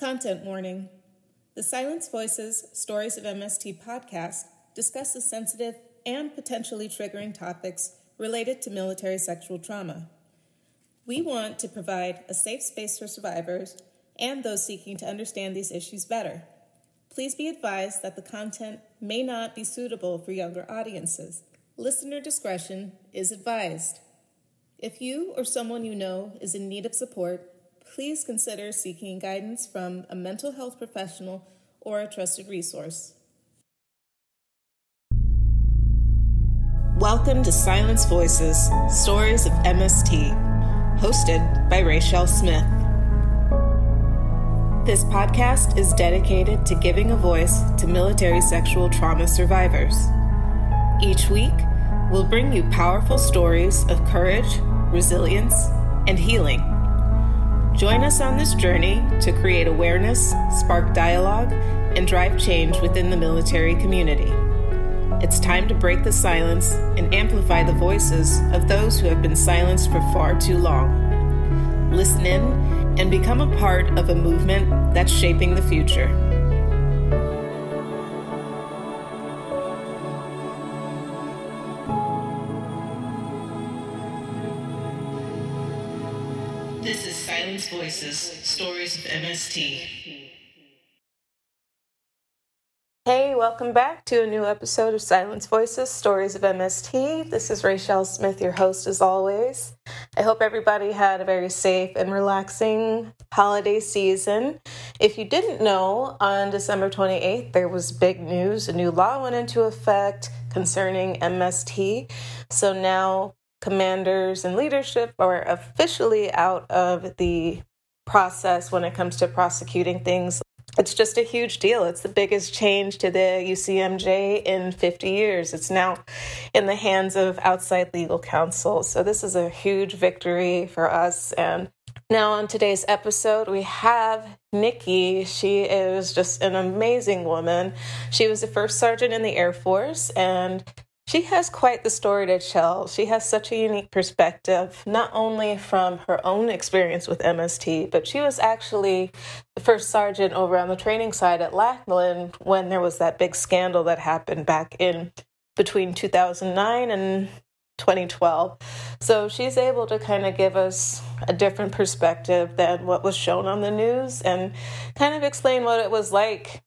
Content warning The Silenced Voices Stories of MST podcast discusses sensitive and potentially triggering topics related to military sexual trauma. We want to provide a safe space for survivors and those seeking to understand these issues better. Please be advised that the content may not be suitable for younger audiences. Listener discretion is advised. If you or someone you know is in need of support, please consider seeking guidance from a mental health professional or a trusted resource. Welcome to Silenced Voices Stories of MST, hosted by Rachel Smith. This podcast is dedicated to giving a voice to military sexual trauma survivors. Each week, we'll bring you powerful stories of courage, resilience, and healing Join us on this journey to create awareness, spark dialogue, and drive change within the military community. It's time to break the silence and amplify the voices of those who have been silenced for far too long. Listen in and become a part of a movement that's shaping the future. Voices Stories of MST. Hey, welcome back to a new episode of Silenced Voices Stories of MST. This is Rachel Smith, your host as always. I hope everybody had a very safe and relaxing holiday season. If you didn't know, on December 28th, there was big news. A new law went into effect concerning MST. So now commanders and leadership are officially out of the process when it comes to prosecuting things. It's just a huge deal. It's the biggest change to the UCMJ in 50 years. It's now in the hands of outside legal counsel. So, this is a huge victory for us. And now, on today's episode, we have Nicky. She is just an amazing woman. She was the first sergeant in the Air Force, and she has quite the story to tell. She has such a unique perspective, not only from her own experience with MST, but she was actually the first sergeant over on the training side at Lackland when there was that big scandal that happened back in between 2009 and 2012. So she's able to kind of give us a different perspective than what was shown on the news and kind of explain what it was like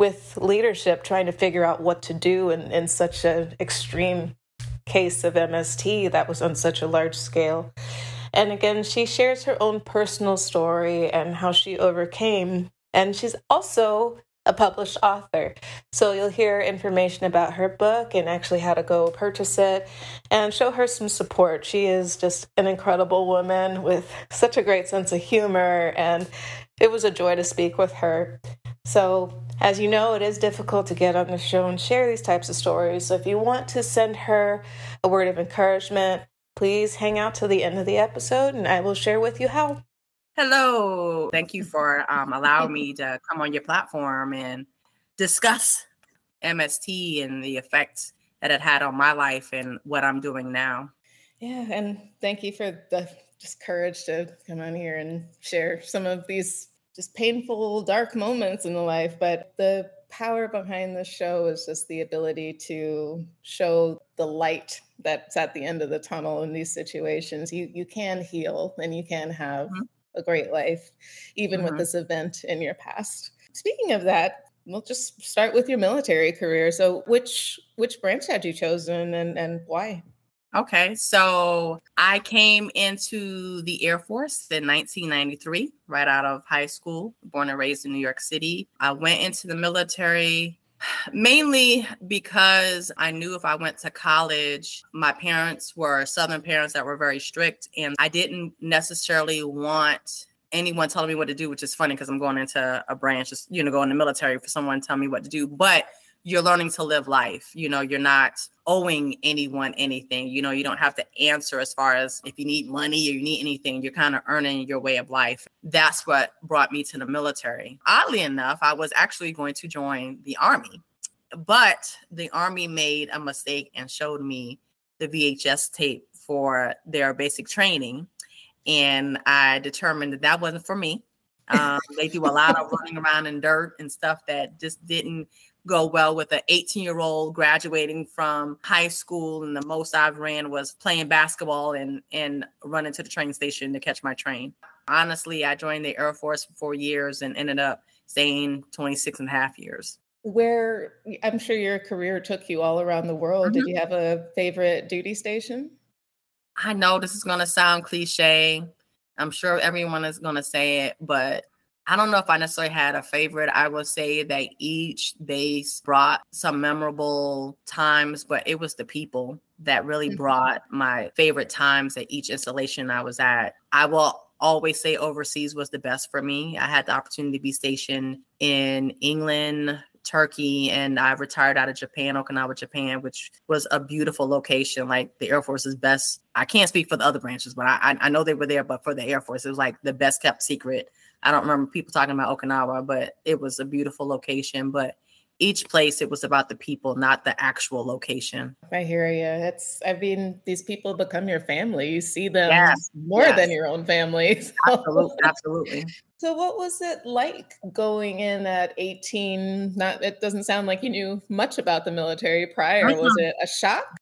with leadership trying to figure out what to do in, in such an extreme case of MST that was on such a large scale. And again, she shares her own personal story and how she overcame. And she's also a published author. So you'll hear information about her book and actually how to go purchase it and show her some support. She is just an incredible woman with such a great sense of humor, and it was a joy to speak with her. So, as you know, it is difficult to get on the show and share these types of stories. So, if you want to send her a word of encouragement, please hang out to the end of the episode and I will share with you how. Hello. Thank you for um, allowing me to come on your platform and discuss MST and the effects that it had on my life and what I'm doing now. Yeah, and thank you for the just courage to come on here and share some of these just painful, dark moments in the life. But the power behind the show is just the ability to show the light that's at the end of the tunnel in these situations. You you can heal and you can have mm-hmm. a great life, even mm-hmm. with this event in your past. Speaking of that, we'll just start with your military career. So which which branch had you chosen and, and why? Okay, so I came into the Air Force in 1993, right out of high school, born and raised in New York City. I went into the military mainly because I knew if I went to college, my parents were Southern parents that were very strict, and I didn't necessarily want anyone telling me what to do, which is funny because I'm going into a branch, just, you know, going to the military for someone to tell me what to do. But you're learning to live life. You know, you're not owing anyone anything. You know, you don't have to answer as far as if you need money or you need anything, you're kind of earning your way of life. That's what brought me to the military. Oddly enough, I was actually going to join the army, but the army made a mistake and showed me the VHS tape for their basic training. And I determined that that wasn't for me. Um, they do a lot of running around in dirt and stuff that just didn't go well with an 18 year old graduating from high school. And the most I've ran was playing basketball and, and running to the train station to catch my train. Honestly, I joined the Air Force for four years and ended up staying 26 and a half years. Where I'm sure your career took you all around the world. Mm-hmm. Did you have a favorite duty station? I know this is going to sound cliche. I'm sure everyone is going to say it, but I don't know if I necessarily had a favorite. I would say that each base brought some memorable times, but it was the people that really mm-hmm. brought my favorite times at each installation I was at. I will always say overseas was the best for me. I had the opportunity to be stationed in England, Turkey, and I retired out of Japan, Okinawa, Japan, which was a beautiful location. Like the Air Force's best. I can't speak for the other branches, but I, I know they were there. But for the Air Force, it was like the best kept secret I don't remember people talking about Okinawa, but it was a beautiful location. But each place, it was about the people, not the actual location. I hear you. It's, I mean, these people become your family. You see them yes, more yes. than your own family. So. Absolutely. Absolutely. So, what was it like going in at 18? Not, it doesn't sound like you knew much about the military prior. Mm-hmm. Was it a shock?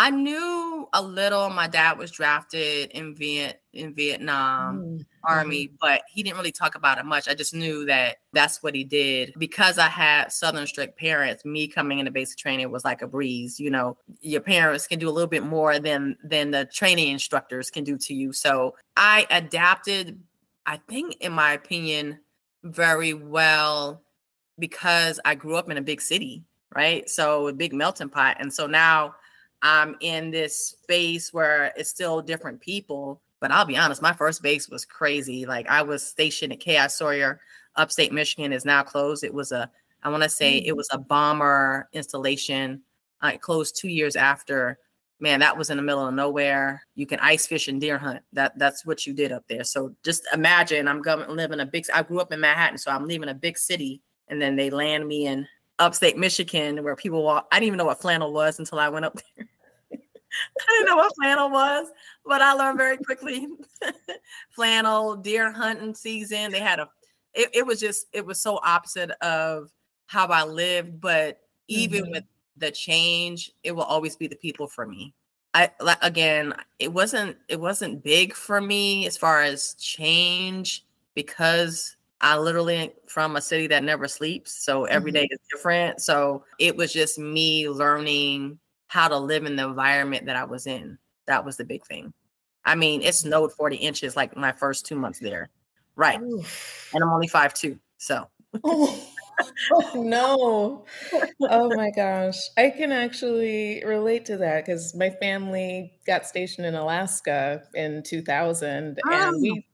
I knew a little. My dad was drafted in Viet in Vietnam mm-hmm. Army, but he didn't really talk about it much. I just knew that that's what he did because I had Southern strict parents. Me coming into basic training was like a breeze. You know, your parents can do a little bit more than than the training instructors can do to you. So I adapted. I think, in my opinion, very well because I grew up in a big city, right? So a big melting pot, and so now I'm in this space where it's still different people. But I'll be honest, my first base was crazy. Like I was stationed at K.I. Sawyer, upstate Michigan is now closed. It was a, I want to say it mm. was a bomber installation. Uh, it closed two years after. Man, that was in the middle of nowhere. You can ice fish and deer hunt. That that's what you did up there. So just imagine I'm going live in a big. I grew up in Manhattan, so I'm leaving a big city, and then they land me in upstate Michigan where people walk. I didn't even know what flannel was until I went up there. I didn't know what flannel was, but I learned very quickly. flannel, deer hunting season. They had a it, it, was just it was so opposite of how I lived, but even mm-hmm. with the change, it will always be the people for me. I like again, it wasn't it wasn't big for me as far as change because I literally from a city that never sleeps. So every mm-hmm. day is different. So it was just me learning how to live in the environment that I was in. That was the big thing. I mean, it snowed 40 inches like my first two months there. Right. Oof. And I'm only five two. So oh. oh no. Oh my gosh. I can actually relate to that because my family got stationed in Alaska in 2000 oh. and we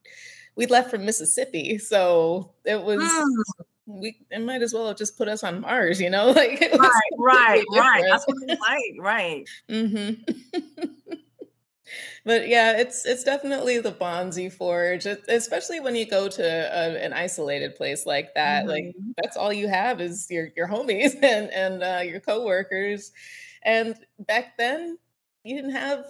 we left from Mississippi. So it was mm. we it might as well have just put us on Mars, you know? Like right, right, right. That's what it's like, right. Mm-hmm. but yeah, it's it's definitely the bonds you forge, especially when you go to a, an isolated place like that. Mm-hmm. Like that's all you have is your your homies and and uh, your coworkers. And back then, you didn't have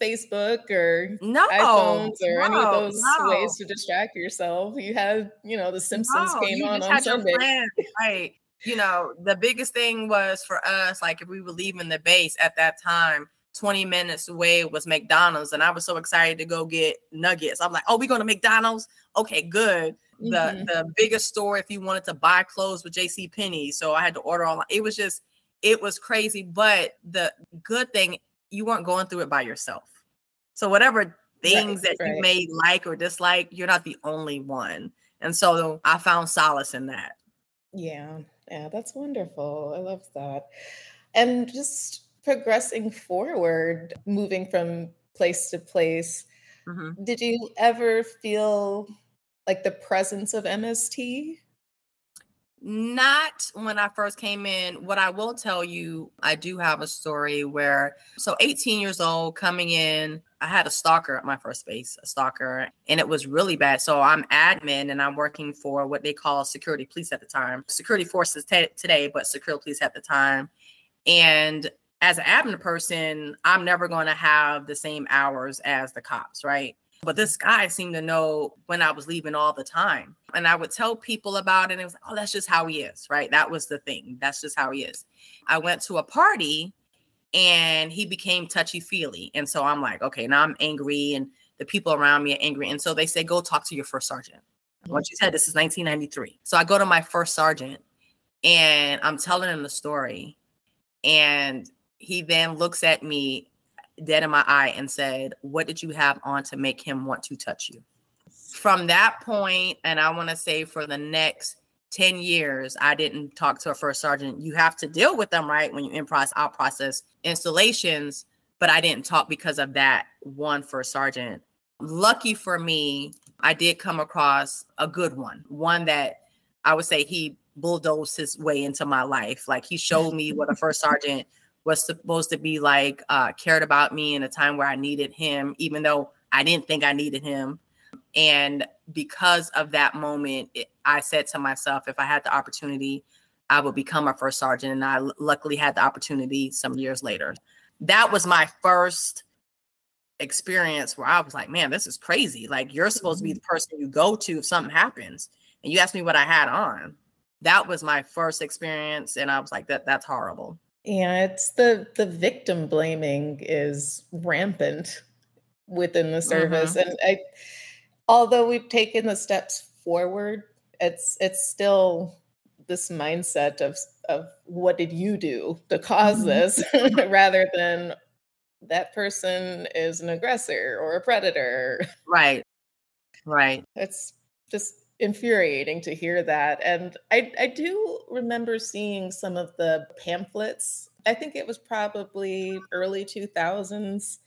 Facebook or no, iPhones or no, any of those no. ways to distract yourself. You had, you know, The Simpsons no, came on on Sunday. right. You know, the biggest thing was for us, like if we were leaving the base at that time, 20 minutes away was McDonald's. And I was so excited to go get nuggets. I'm like, oh, we're going to McDonald's? Okay, good. Mm-hmm. The the biggest store if you wanted to buy clothes with JC Penney. So I had to order online. It was just, it was crazy. But the good thing you weren't going through it by yourself. So whatever things right, that right. you may like or dislike, you're not the only one. And so I found solace in that. Yeah. Yeah, that's wonderful. I love that. And just progressing forward, moving from place to place, mm-hmm. did you ever feel like the presence of MST? Not when I first came in. What I will tell you, I do have a story where, so 18 years old, coming in, I had a stalker at my first base, a stalker, and it was really bad. So I'm admin and I'm working for what they call security police at the time, security forces t- today, but security police at the time. And as an admin person, I'm never going to have the same hours as the cops, right? But this guy seemed to know when I was leaving all the time. And I would tell people about it. And it was like, oh, that's just how he is, right? That was the thing. That's just how he is. I went to a party and he became touchy feely. And so I'm like, okay, now I'm angry and the people around me are angry. And so they say, go talk to your first sergeant. Mm-hmm. What you said, this is 1993. So I go to my first sergeant and I'm telling him the story. And he then looks at me dead in my eye and said, What did you have on to make him want to touch you? From that point, and I want to say for the next 10 years, I didn't talk to a first sergeant. You have to deal with them, right? When you in process, out process installations, but I didn't talk because of that one first sergeant. Lucky for me, I did come across a good one, one that I would say he bulldozed his way into my life. Like he showed me what a first sergeant was supposed to be like, uh, cared about me in a time where I needed him, even though I didn't think I needed him. And because of that moment, it, I said to myself, if I had the opportunity, I would become a first sergeant. And I l- luckily had the opportunity some years later. That was my first experience where I was like, man, this is crazy. Like, you're supposed to be mm-hmm. the person you go to if something happens. And you asked me what I had on. That was my first experience. And I was like, that that's horrible. Yeah, it's the the victim blaming is rampant within the service. Mm-hmm. And I although we've taken the steps forward, it's it's still this mindset of of what did you do to cause mm-hmm. this rather than that person is an aggressor or a predator. Right. Right. It's just infuriating to hear that. And I, I do remember seeing some of the pamphlets. I think it was probably early 2000s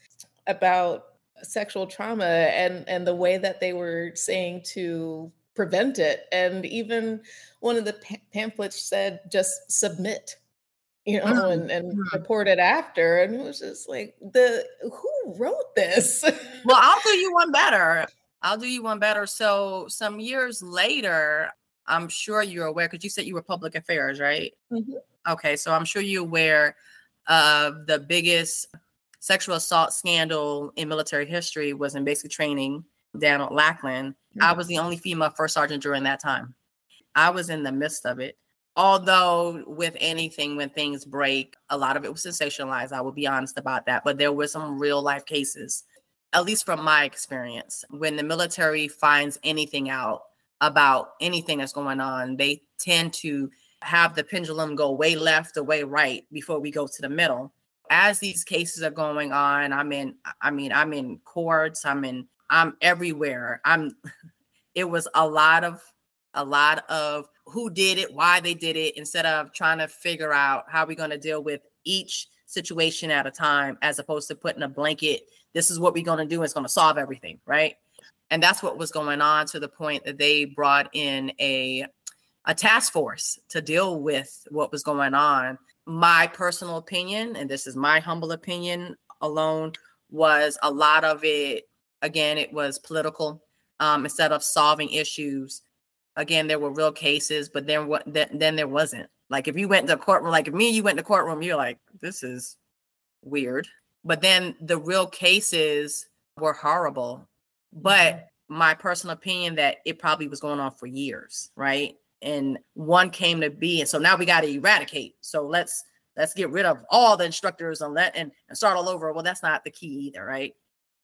about sexual trauma and and the way that they were saying to prevent it and even one of the pa- pamphlets said just submit you know mm-hmm. and, and report it after and it was just like the who wrote this well i'll do you one better I'll do you one better. So some years later, I'm sure you're aware because you said you were public affairs, right? Mm-hmm. Okay, so I'm sure you're aware of the biggest sexual assault scandal in military history was in basic training down at Lackland. Mm-hmm. I was the only female first sergeant during that time. I was in the midst of it. Although with anything, when things break, a lot of it was sensationalized. I will be honest about that. But there were some real life cases at least from my experience, when the military finds anything out about anything that's going on, they tend to have the pendulum go way left or way right before we go to the middle. As these cases are going on, I'm in, I mean, I'm in courts, I'm in, I'm everywhere. I'm, it was a lot of, a lot of who did it, why they did it, instead of trying to figure out how we're going to deal with each situation at a time, as opposed to putting a blanket this is what we're going to do. It's going to solve everything, right? And that's what was going on to the point that they brought in a a task force to deal with what was going on. My personal opinion, and this is my humble opinion alone, was a lot of it. Again, it was political. Um, instead of solving issues, again, there were real cases, but then what? Then, then there wasn't. Like if you went to the courtroom, like if me and you went to the courtroom, you're like, this is weird. But then the real cases were horrible. But mm-hmm. my personal opinion that it probably was going on for years, right? And one came to be, and so now we got to eradicate. So let's let's get rid of all the instructors and let and, and start all over. Well, that's not the key either, right?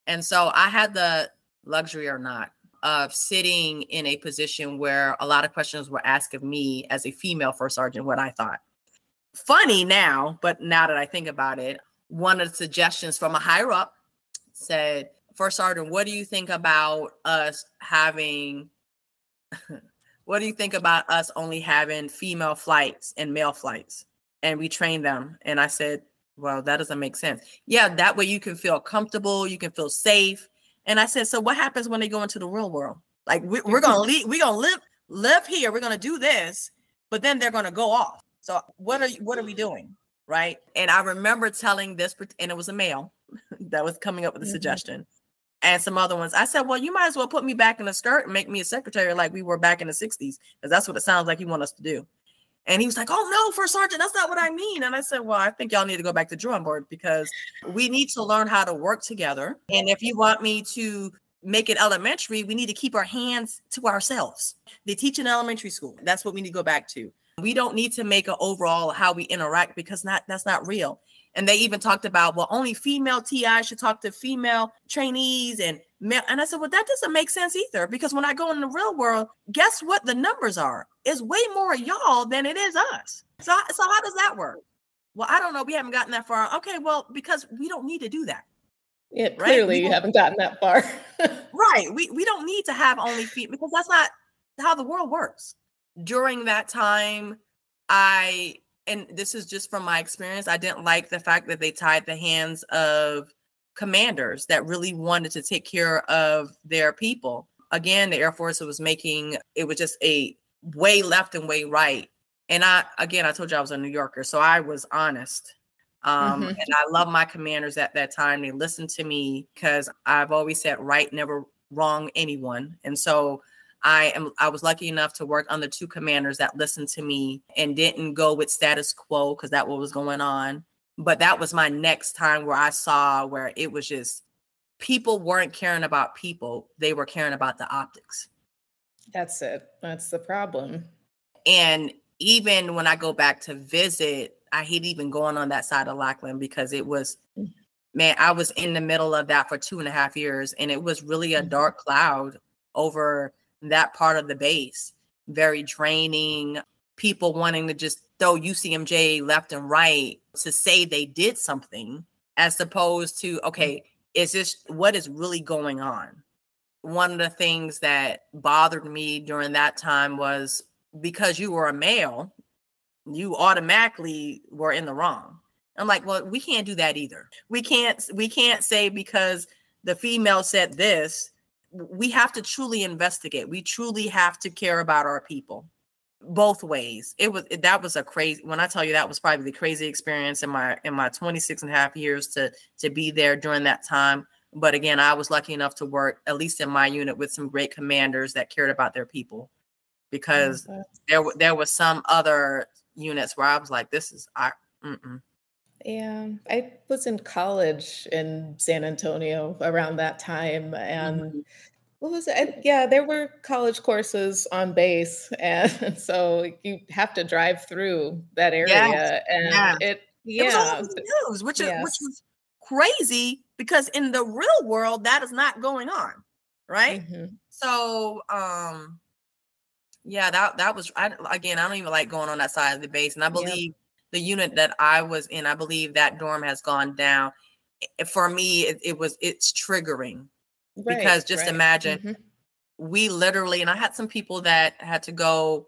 And so I had the luxury or not of sitting in a position where a lot of questions were asked of me as a female first sergeant what I thought. Funny now, but now that I think about it, one of the suggestions from a higher up said, First Sergeant, what do you think about us having, what do you think about us only having female flights and male flights? And we train them. And I said, Well, that doesn't make sense. Yeah, that way you can feel comfortable, you can feel safe. And I said, So what happens when they go into the real world? Like we, are gonna leave, we're gonna live, live here, we're gonna do this, but then they're gonna go off. So what are you, what are we doing? right? And I remember telling this, and it was a male that was coming up with the mm-hmm. suggestion, and some other ones. I said, "Well, you might as well put me back in a skirt and make me a secretary like we were back in the '60s, because that's what it sounds like you want us to do." And he was like, "Oh no, first sergeant, that's not what I mean." And I said, "Well, I think y'all need to go back to drawing board because we need to learn how to work together. And if you want me to make it elementary, we need to keep our hands to ourselves. They teach in elementary school. That's what we need to go back to. We don't need to make an overall how we interact because not that's not real. And they even talked about well, only female TI should talk to female trainees and male. And I said, well, that doesn't make sense either because when I go in the real world, guess what the numbers are? It's way more y'all than it is us. So, so how does that work? Well, I don't know. We haven't gotten that far. Okay, well, because we don't need to do that. Yeah, right? clearly you haven't gotten that far. right. We we don't need to have only feet because that's not how the world works. During that time, I and this is just from my experience, I didn't like the fact that they tied the hands of commanders that really wanted to take care of their people. Again, the Air Force was making it was just a way left and way right. And I again, I told you I was a New Yorker, so I was honest. Um, mm-hmm. and I love my commanders at that time. They listened to me because I've always said right, never wrong anyone. And so I am I was lucky enough to work under two commanders that listened to me and didn't go with status quo because that what was going on. But that was my next time where I saw where it was just people weren't caring about people, they were caring about the optics. That's it. That's the problem. And even when I go back to visit, I hate even going on that side of Lackland because it was man, I was in the middle of that for two and a half years and it was really a mm-hmm. dark cloud over that part of the base. Very draining, people wanting to just throw UCMJ left and right to say they did something, as opposed to, okay, mm-hmm. is this what is really going on? One of the things that bothered me during that time was because you were a male, you automatically were in the wrong. I'm like, well, we can't do that either. We can't we can't say because the female said this we have to truly investigate. We truly have to care about our people both ways. It was that was a crazy when I tell you that was probably the crazy experience in my in my 26 and a half years to to be there during that time. But again, I was lucky enough to work at least in my unit with some great commanders that cared about their people because mm-hmm. there there was some other units where I was like this is I mm-mm. Yeah, I was in college in San Antonio around that time, and mm-hmm. what was it? Yeah, there were college courses on base, and so you have to drive through that area, yes. and yeah. it yeah, it news, which yes. is which was crazy because in the real world that is not going on, right? Mm-hmm. So, um, yeah, that that was I, again. I don't even like going on that side of the base, and I believe. Yep the unit that I was in, I believe that dorm has gone down. For me, it, it was it's triggering right, because just right. imagine mm-hmm. we literally, and I had some people that had to go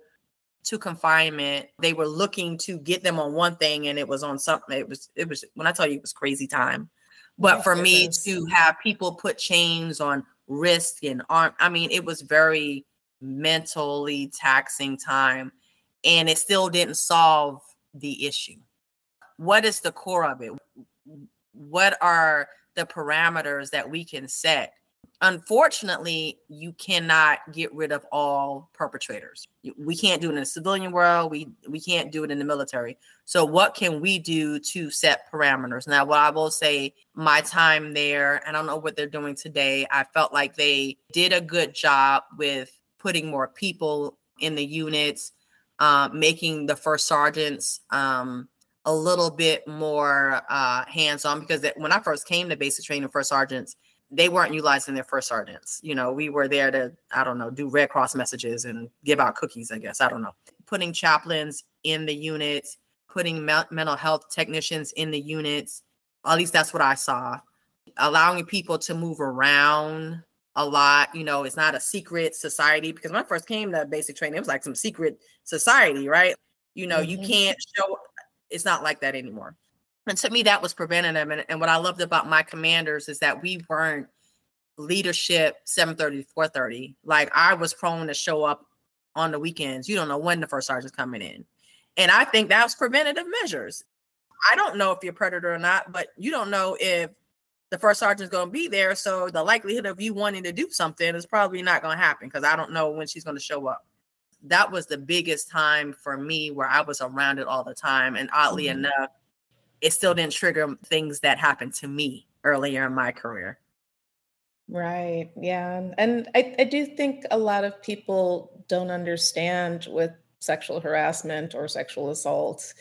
to confinement. They were looking to get them on one thing, and it was on something. It was it was when I tell you it was crazy time. But yes, for me is. to have people put chains on wrist and arm, I mean, it was very mentally taxing time, and it still didn't solve the issue? What is the core of it? What are the parameters that we can set? Unfortunately, you cannot get rid of all perpetrators. We can't do it in the civilian world. We we can't do it in the military. So what can we do to set parameters? Now, what I will say, my time there, I don't know what they're doing today. I felt like they did a good job with putting more people in the units, uh, making the first sergeants um, a little bit more uh, hands-on because when I first came to basic training first sergeants, they weren't utilizing their first sergeants. You know, we were there to, I don't know, do Red Cross messages and give out cookies, I guess. I don't know. Putting chaplains in the units, putting me- mental health technicians in the units. At least that's what I saw. Allowing people to move around a lot. You know, it's not a secret society because when I first came to basic training, it was like some secret society, right? You know, mm-hmm. you can't show it's not like that anymore. And to me, that was preventative. And, and what I loved about my commanders is that we weren't leadership 7:30 4:30. Like I was prone to show up on the weekends. You don't know when the first sergeant's coming in. And I think that was preventative measures. I don't know if you're a predator or not, but you don't know if the first sergeant's going to be there. So the likelihood of you wanting to do something is probably not going to happen because I don't know when she's going to show up. That was the biggest time for me where I was around it all the time. And oddly mm-hmm. enough, it still didn't trigger things that happened to me earlier in my career. Right. Yeah. And I, I do think a lot of people don't understand with sexual harassment or sexual assault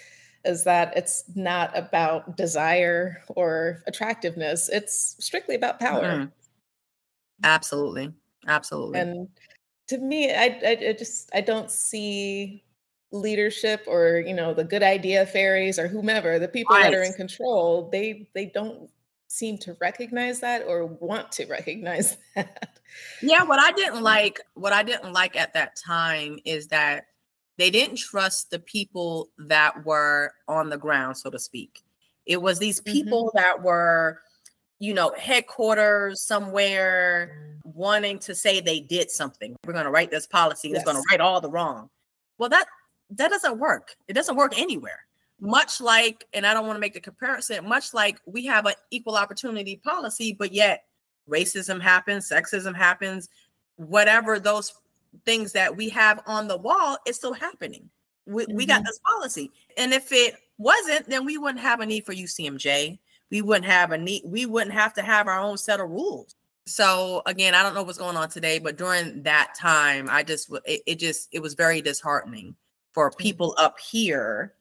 is that it's not about desire or attractiveness. It's strictly about power. Mm-hmm. Absolutely. Absolutely. And to me, I, I, I just I don't see leadership or you know the good idea fairies or whomever the people right. that are in control they they don't seem to recognize that or want to recognize that. Yeah, what I didn't like, what I didn't like at that time is that they didn't trust the people that were on the ground, so to speak. It was these people mm-hmm. that were, you know, headquarters somewhere wanting to say they did something. We're going to write this policy. Yes. It's going to right all the wrong. Well, that that doesn't work. It doesn't work anywhere much like, and I don't want to make the comparison, much like we have an equal opportunity policy, but yet racism happens, sexism happens, whatever those things that we have on the wall, it's still happening. We, mm-hmm. we got mm-hmm. this policy. And if it wasn't, then we wouldn't have a need for UCMJ. We wouldn't have a need, we wouldn't have to have our own set of rules. So again, I don't know what's going on today, but during that time, I just it, it just it was very disheartening for people up here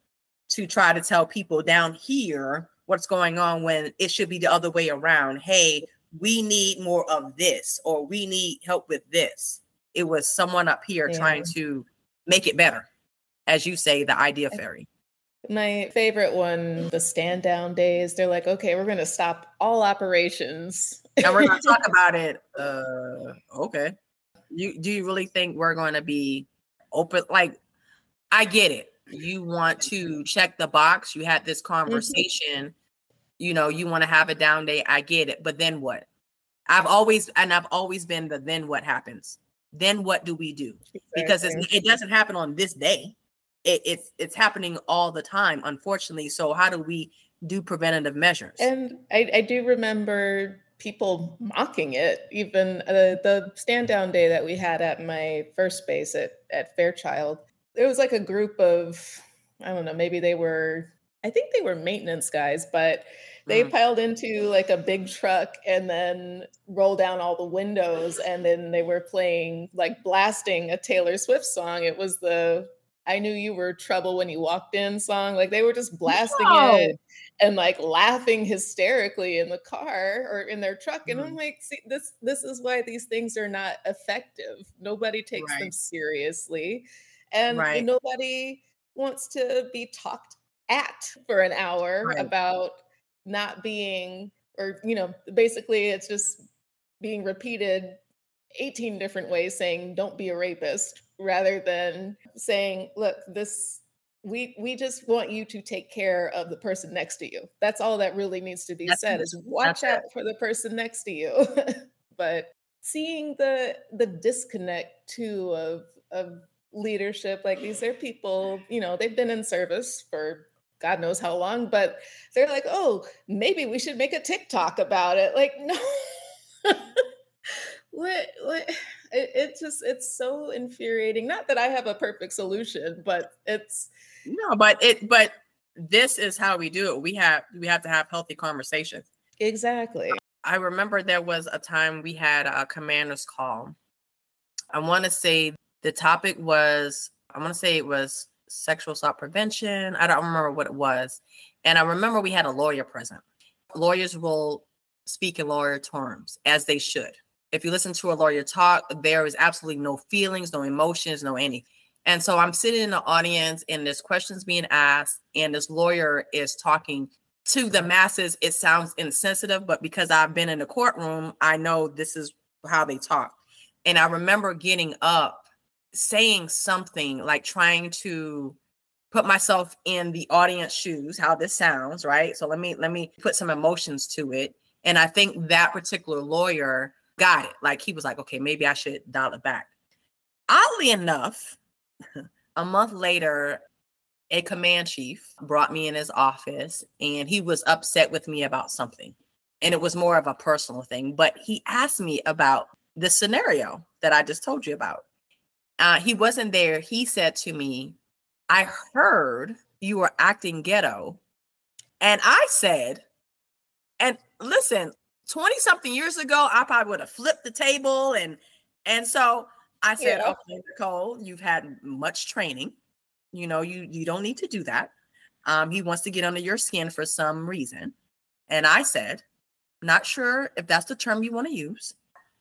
to try to tell people down here what's going on when it should be the other way around. Hey, we need more of this, or we need help with this. It was someone up here yeah. trying to make it better. As you say, the idea fairy. My favorite one, the stand down days, they're like, okay, we're going to stop all operations. and we're going to talk about it. Uh, okay. You do you really think we're going to be open? Like, I get it you want to check the box you had this mm-hmm. conversation mm-hmm. you know you want to have a down day i get it but then what i've always and i've always been the then what happens then what do we do? Exactly. because it doesn't happen on this day. It, it's it's happening all the time unfortunately so how do we do preventative measures? And i, I do remember people mocking it even uh, the stand down day that we had at my first base at, at fairchild there was like a group of I don't know, maybe they were I think they were maintenance guys, but they mm. piled into like a big truck and then rolled down all the windows and then they were playing like blasting a Taylor Swift song. It was the I knew you were trouble when you walked in song. Like they were just blasting no. it and like laughing hysterically in the car or in their truck. And mm. I'm like, see, this this is why these things are not effective. Nobody takes right. them seriously and right. nobody wants to be talked at for an hour right. about not being or you know basically it's just being repeated 18 different ways saying don't be a rapist rather than saying look this we we just want you to take care of the person next to you that's all that really needs to be that's said is watch out it. for the person next to you but seeing the the disconnect too of of leadership. Like these are people, you know, they've been in service for God knows how long, but they're like, oh, maybe we should make a TikTok about it. Like, no. what what it, it just it's so infuriating. Not that I have a perfect solution, but it's no, but it but this is how we do it. We have we have to have healthy conversations. Exactly. I remember there was a time we had a commander's call. I want to say the topic was, I want to say it was sexual assault prevention. I don't remember what it was. And I remember we had a lawyer present. Lawyers will speak in lawyer terms as they should. If you listen to a lawyer talk, there is absolutely no feelings, no emotions, no anything. And so I'm sitting in the audience and there's questions being asked, and this lawyer is talking to the masses. It sounds insensitive, but because I've been in the courtroom, I know this is how they talk. And I remember getting up saying something like trying to put myself in the audience shoes how this sounds right? So let me let me put some emotions to it and i think that particular lawyer got it. Like he was like okay maybe i should dial it back. Oddly enough a month later a command chief brought me in his office and he was upset with me about something and it was more of a personal thing but he asked me about the scenario that i just told you about uh, he wasn't there. He said to me, I heard you were acting ghetto. And I said, and listen, 20 something years ago, I probably would have flipped the table. And and so I said, yeah. okay, Nicole, you've had much training. You know, you you don't need to do that. Um, he wants to get under your skin for some reason. And I said, not sure if that's the term you want to use.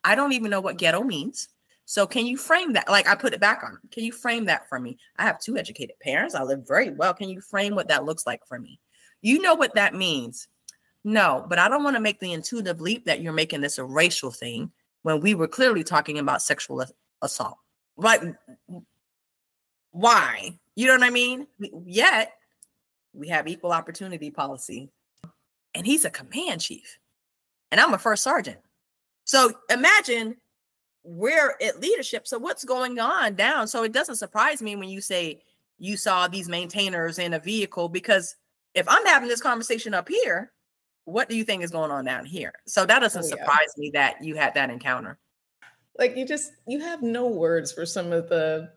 I don't even know what ghetto means. So can you frame that? Like I put it back on. Can you frame that for me? I have two educated parents. I live very well. Can you frame what that looks like for me? You know what that means. No, but I don't want to make the intuitive leap that you're making this a racial thing when we were clearly talking about sexual assault. Like, why? You know what I mean? Yet, we have equal opportunity policy, and he's a command chief, and I'm a first sergeant. So imagine we're at leadership. So what's going on down? So it doesn't surprise me when you say you saw these maintainers in a vehicle because if I'm having this conversation up here, what do you think is going on down here? So that doesn't oh, yeah. surprise me that you had that encounter. Like you just you have no words for some of the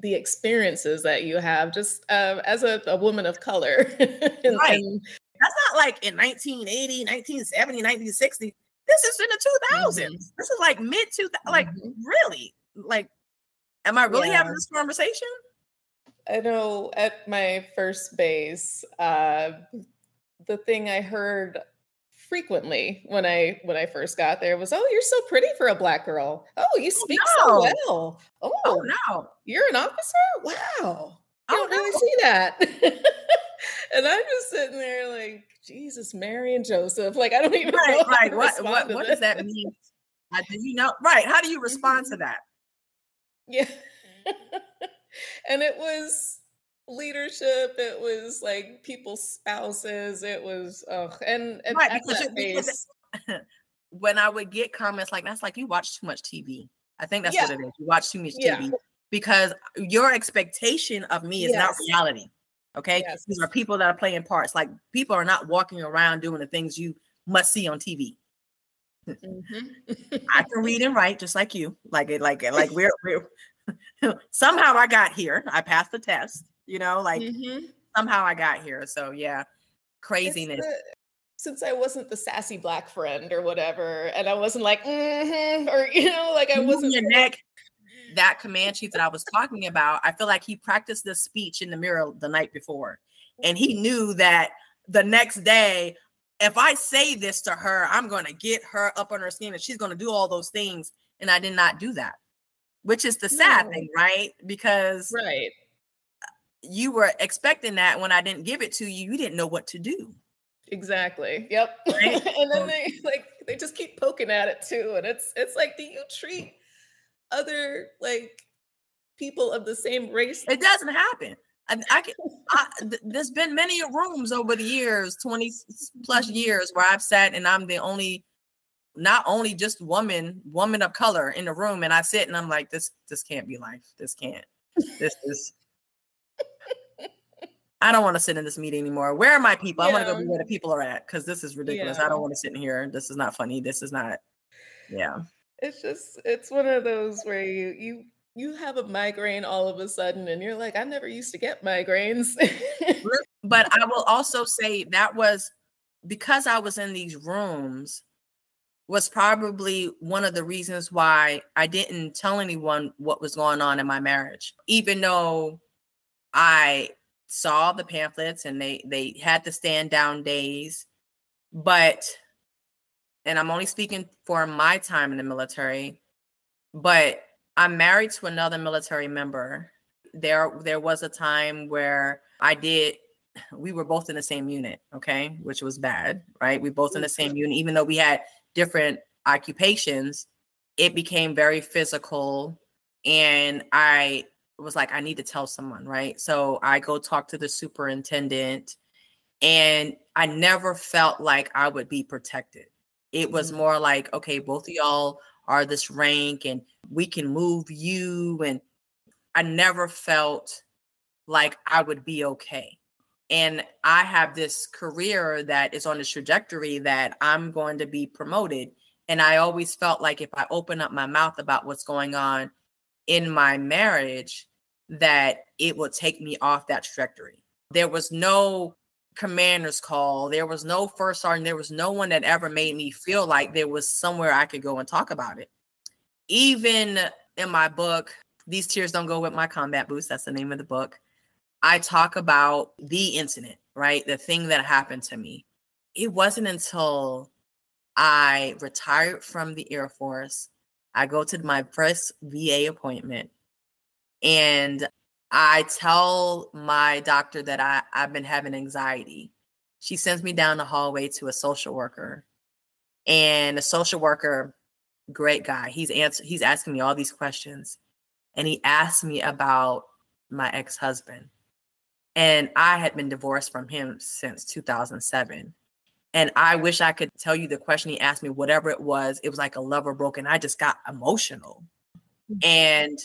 the experiences that you have just uh, as a, a, woman of color. and, right. That's not like in 1980, 1970, 1960. This is in the 2000s. Mm-hmm. This is like mid 2000. Like, mm-hmm. really? Like, am I really yeah. having this conversation? I know at my first base, uh, the thing I heard frequently when I when I first got there was, "Oh, you're so pretty for a black girl. Oh, you oh, speak oh, no. so well. Oh, oh, no, you're an officer. Wow, I don't oh, really no. see that." and I'm just sitting there like, Jesus, Mary and Joseph. Like, I don't even right, know. Right. What what, what does that mean? Uh, do you know? Right. How do you respond to that? Yeah. and it was leadership it was like people's spouses it was uh and, and right, because, because when i would get comments like that's like you watch too much tv i think that's yeah. what it is you watch too much yeah. tv because your expectation of me is yes. not reality okay yes. these are people that are playing parts like people are not walking around doing the things you must see on tv mm-hmm. i can read and write just like you like it like it, like we're, we're somehow I got here. I passed the test, you know, like mm-hmm. somehow I got here. So yeah, craziness. Since I wasn't the sassy black friend or whatever, and I wasn't like, mm-hmm, or you know, like I wasn't your neck. That command chief that I was talking about, I feel like he practiced this speech in the mirror the night before, and he knew that the next day, if I say this to her, I'm going to get her up on her skin, and she's going to do all those things. And I did not do that which is the sad no. thing, right? Because right, you were expecting that when I didn't give it to you, you didn't know what to do. Exactly. Yep. Right? and then they like they just keep poking at it too, and it's it's like, do you treat other like people of the same race? It doesn't happen. I, I can. I, there's been many rooms over the years, twenty plus years, where I've sat and I'm the only not only just woman, woman of color in the room, and I sit and I'm like, this, this can't be life. This can't. This is. I don't want to sit in this meeting anymore. Where are my people? Yeah. I want to go where the people are at because this is ridiculous. Yeah. I don't want to sit in here. This is not funny. This is not. Yeah. It's just it's one of those where you you you have a migraine all of a sudden and you're like, I never used to get migraines. but I will also say that was because I was in these rooms was probably one of the reasons why I didn't tell anyone what was going on in my marriage, even though I saw the pamphlets and they they had the stand down days, but and I'm only speaking for my time in the military, but I'm married to another military member. There there was a time where I did we were both in the same unit, okay, which was bad, right? We both in the same unit, even though we had different occupations, it became very physical. And I was like, I need to tell someone, right? So I go talk to the superintendent, and I never felt like I would be protected. It was mm-hmm. more like, okay, both of y'all are this rank and we can move you. And I never felt like I would be okay and I have this career that is on the trajectory that I'm going to be promoted. And I always felt like if I open up my mouth about what's going on in my marriage, that it would take me off that trajectory. There was no commander's call. There was no first sergeant. There was no one that ever made me feel like there was somewhere I could go and talk about it. Even in my book, These Tears Don't Go With My Combat Boots, that's the name of the book. I talk about the incident, right? The thing that happened to me. It wasn't until I retired from the Air Force, I go to my first VA appointment, and I tell my doctor that I, I've been having anxiety. She sends me down the hallway to a social worker. And the social worker, great guy, he's answer he's asking me all these questions. And he asked me about my ex-husband. And I had been divorced from him since 2007. And I wish I could tell you the question he asked me, whatever it was. It was like a lover broken. I just got emotional. Mm. And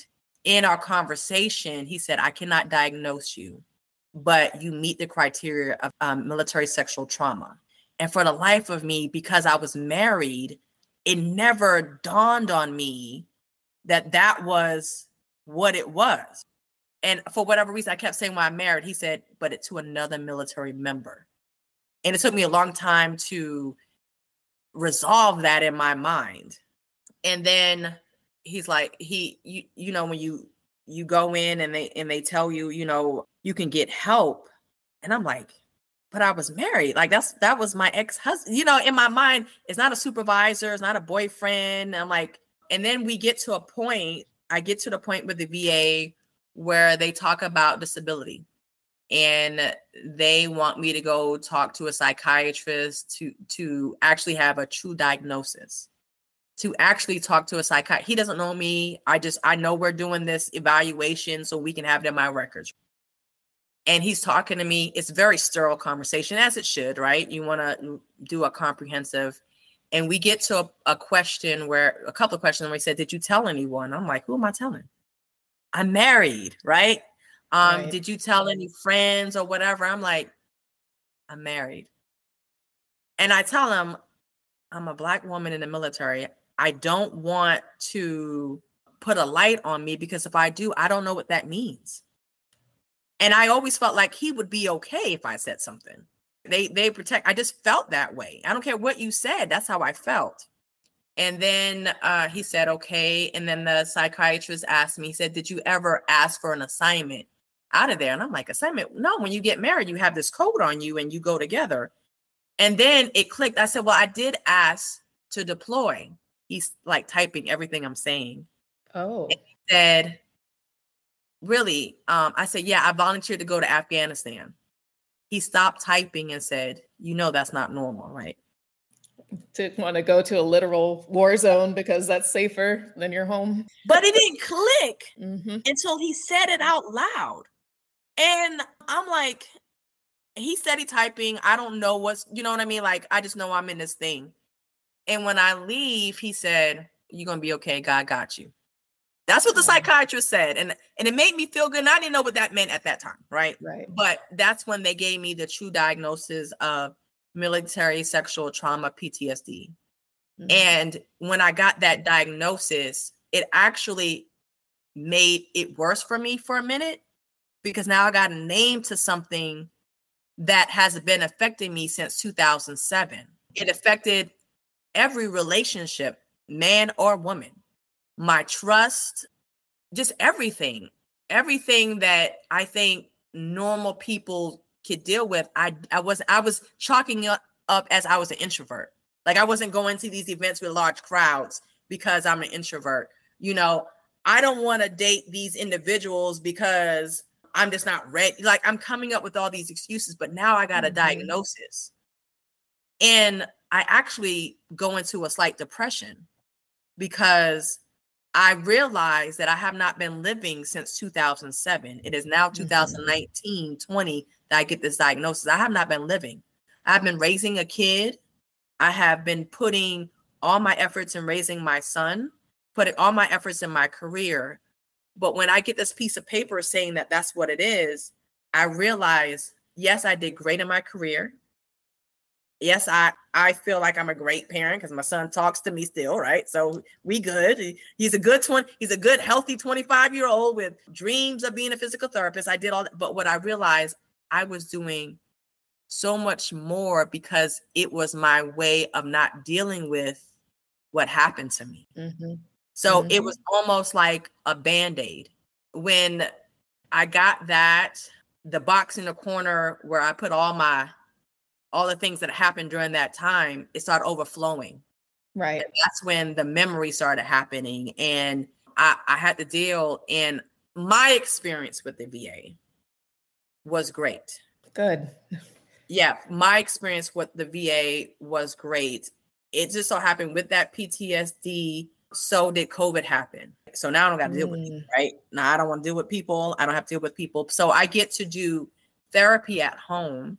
in our conversation, he said, I cannot diagnose you, but you meet the criteria of um, military sexual trauma. And for the life of me, because I was married, it never dawned on me that that was what it was. And for whatever reason, I kept saying, why I'm married. He said, but it to another military member. And it took me a long time to resolve that in my mind. And then he's like he you you know when you you go in and they and they tell you you know you can get help. And i'm like but i was married. Like that's that was my ex-husband you know in my mind it's not a supervisor it's not a boyfriend. I'm like and then we get to a point i get to the point with the va where they talk about disability. And they want me to go talk to a psychiatrist to to actually have a true diagnosis to actually talk to a psychiatrist. He doesn't know me. I just I know we're doing this evaluation so we can have it in my records. And he's talking to me. It's very sterile conversation, as it should, right? You want to do a comprehensive. And we get to a, a question where a couple of questions where he said, Did you tell anyone? I'm like, Who am I telling? I'm married, right? Um, right. did you tell any friends or whatever? I'm like, I'm married. And I tell him, I'm a black woman in the military. I don't want to put a light on me because if I do, I don't know what that means. And I always felt like he would be okay if I said something. They they protect. I just felt that way. I don't care what you said. That's how I felt. And then uh, he said, okay. And then the psychiatrist asked me, he said, did you ever ask for an assignment out of there? And I'm like, assignment? No, when you get married, you have this code on you and you go together. And then it clicked. I said, well, I did ask to deploy he's like typing everything I'm saying. Oh. And he said, Really? Um, I said, Yeah, I volunteered to go to Afghanistan. He stopped typing and said, You know, that's not normal, right? To want to go to a literal war zone because that's safer than your home. But it didn't click mm-hmm. until he said it out loud. And I'm like, he said he typing. I don't know what's, you know what I mean? Like, I just know I'm in this thing. And when I leave, he said, You're gonna be okay. God got you. That's what the psychiatrist said. And and it made me feel good. And I didn't know what that meant at that time, right? Right. But that's when they gave me the true diagnosis of military sexual trauma PTSD. Mm-hmm. And when I got that diagnosis, it actually made it worse for me for a minute because now I got a name to something that has been affecting me since 2007. It affected every relationship, man or woman, my trust, just everything, everything that I think normal people could deal with. I I was I was chalking up, up as I was an introvert. Like I wasn't going to these events with large crowds because I'm an introvert. You know, I don't want to date these individuals because I'm just not ready. Like I'm coming up with all these excuses, but now I got a mm-hmm. diagnosis. And I actually go into a slight depression because I realize that I have not been living since 2007. It is now mm-hmm. 2019 20 that I get this diagnosis. I have not been living. I've been raising a kid. I have been putting all my efforts in raising my son, putting all my efforts in my career. But when I get this piece of paper saying that that's what it is, I realize, yes, I did great in my career yes i i feel like i'm a great parent because my son talks to me still right so we good he's a good 20 he's a good healthy 25 year old with dreams of being a physical therapist i did all that but what i realized i was doing so much more because it was my way of not dealing with what happened to me. Mm-hmm. So mm-hmm. it was almost like a band aid. When I got that, the box in the corner where I put all my all the things that happened during that time, it started overflowing. Right. And that's when the memory started happening. And I, I had to deal in my experience with the VA was great. Good. Yeah, my experience with the VA was great. It just so happened with that PTSD, so did COVID happen. So now I don't got to deal mm. with it, right? Now I don't want to deal with people. I don't have to deal with people. So I get to do therapy at home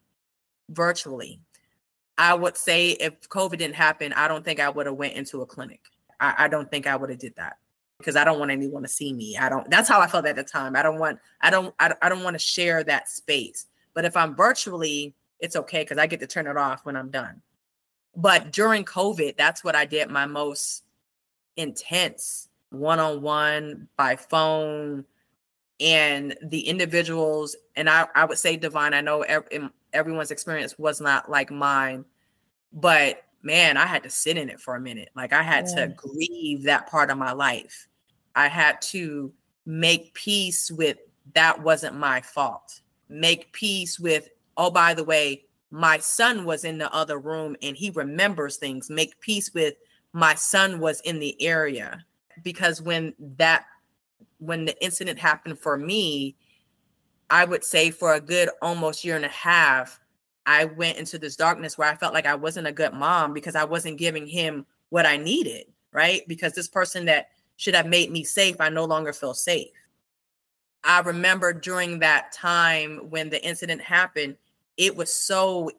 virtually. I would say if COVID didn't happen, I don't think I would have went into a clinic. I, I don't think I would have did that because I don't want anyone to see me. I don't. That's how I felt at the time. I don't want. I don't. I, I don't want to share that space. But if I'm virtually, it's okay because I get to turn it off when I'm done. But during COVID, that's what I did my most intense one on one by phone. And the individuals, and I, I would say, Divine, I know every, everyone's experience was not like mine, but man, I had to sit in it for a minute. Like I had yeah. to grieve that part of my life. I had to make peace with that wasn't my fault. Make peace with, oh, by the way, my son was in the other room and he remembers things. Make peace with my son was in the area because when that when the incident happened for me i would say for a good almost year and a half i went into this darkness where i felt like i wasn't a good mom because i wasn't giving him what i needed right because this person that should have made me safe i no longer feel safe i remember during that time when the incident happened it was so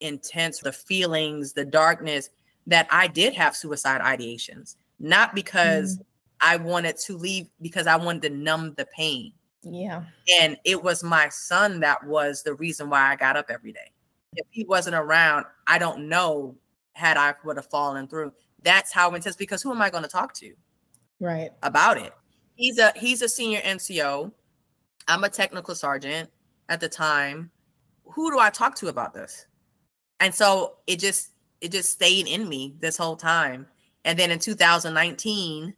intense the feelings the darkness that i did have suicide ideations not because mm. I wanted to leave, because I wanted to numb the pain. Yeah. And it was my son that was the reason why I got up every day. If he wasn't around, I don't know had I would have fallen through. That's how intense because who am I going to talk to? Right. About it. He's a he's a senior NCO. I'm a technical sergeant at the time. Who do I talk to about this? And so it just it just stayed in me this whole time. And then in 2019,